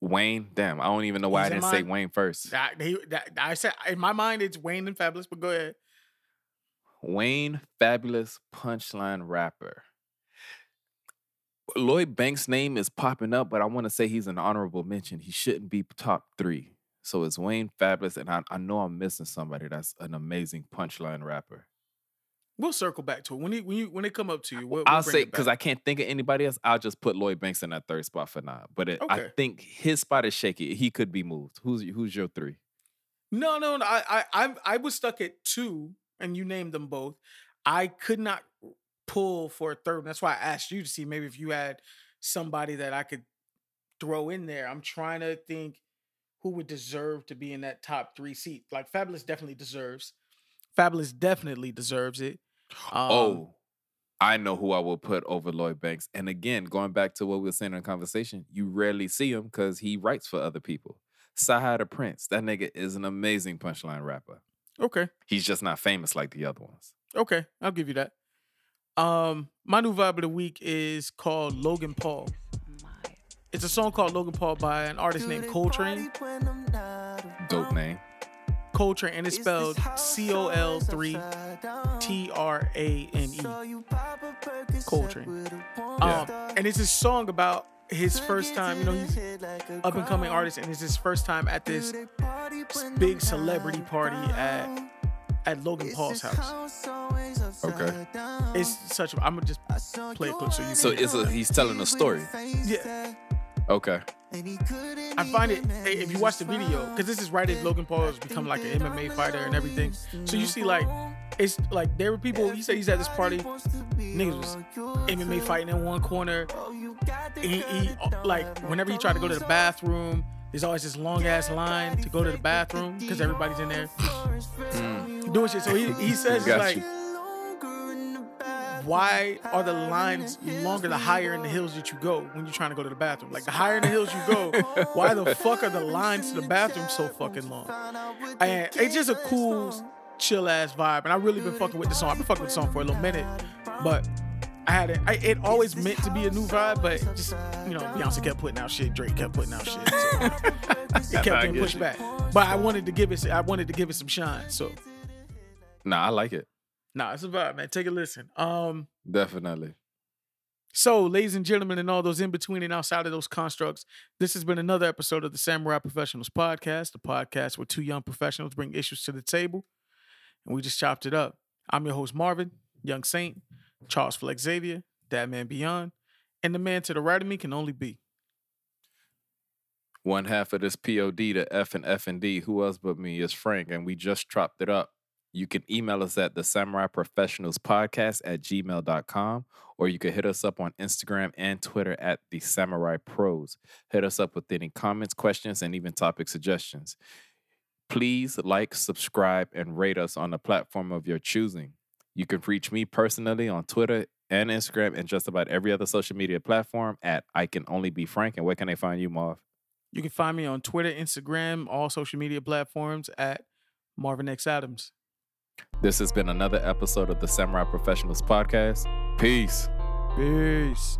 Wayne. Damn, I don't even know why He's I didn't say. Wayne first. He, that, I said in my mind it's Wayne and Fabolous, but go ahead. Wayne Fabolous punchline rapper. Lloyd Banks' name is popping up, but I want to say he's an honorable mention. He shouldn't be top three. So it's Wayne Fabolous, and I, I know I'm missing somebody that's an amazing punchline rapper. We'll circle back to it when he when you when they come up to you. We'll, I'll we'll say because. I can't think of anybody else. I'll just put Lloyd Banks in that third spot for now. But it, I think his spot is shaky. He could be moved. Who's who's your three? No, no, no. I, I, I, I was stuck at two, and you named them both. I could not pull for a third. That's why I asked you to see maybe if you had somebody that I could throw in there. I'm trying to think who would deserve to be in that top three seat. Like Fabolous definitely deserves. Fabolous definitely deserves it. Um, oh, I know who I will put over Lloyd Banks. And again, going back to what we were saying in conversation, you rarely see him because he writes for other people. Sahai Prince, that nigga is an amazing punchline rapper. Okay, He's just not famous like the other ones. okay, I'll give you that. Um, my new vibe of the week is called Logan Paul. It's a song called Logan Paul by an artist named Col3trane. Dope name. Col3trane, and it's spelled C O L 3 T R A N E. Col3trane. Um, and it's a song about his first time. You know, he's up and coming artist, and it's his first time at this big celebrity party at at Logan Paul's house. Okay. It's such. a I'm gonna just play a clip so you. So it's a, he's telling a story. yeah. Okay. I find it hey, if you watch the video because this is right as Logan Paul has become like an MMA fighter and everything. So you see like it's like there were people. He said he's at this party. Niggas was MMA fighting in one corner. He, he like whenever he tried to go to the bathroom, there's always this long ass line to go to the bathroom because everybody's in there mm. doing shit. So he, he says Got like you. why are the lines longer the higher in the hills that you go when you're trying to go to the bathroom? Like the higher in the hills you go, why the fuck are the lines to the bathroom so fucking long? And it's just a cool, chill ass vibe. And I really been fucking with the song. I've been fucking with the song for a little minute, but I had it. I, it always meant to be a new vibe, but just you know, Beyonce kept putting out shit. Drake kept putting out shit. So it kept I getting pushed you. back. But I wanted to give it. I wanted to give it some shine. So Nah, I like it. nah, it's a vibe, man. Take a listen. Um. Definitely. So, ladies and gentlemen, and all those in between and outside of those constructs, this has been another episode of the Samurai Professionals Podcast, the podcast where two young professionals bring issues to the table, and we just chopped it up. I'm your host, Marvin, Young Saint, Charles Flex Xavier, That Man Beyond, and the man to the right of me can only be. One half of this POD to F and F and D. Who else but me is Frank, and we just chopped it up. You can email us at the Samurai Professionals Podcast at gmail.com, or you can hit us up on Instagram and Twitter at the Samurai Pros. Hit us up with any comments, questions, and even topic suggestions. Please like, subscribe, and rate us on the platform of your choosing. You can reach me personally on Twitter and Instagram and just about every other social media platform at I Can Only Be Frank. And where can they find you, Marv? You can find me on Twitter, Instagram, all social media platforms at Marvin X Adams. This has been another episode of the Samurai Professionals Podcast. Peace. Peace.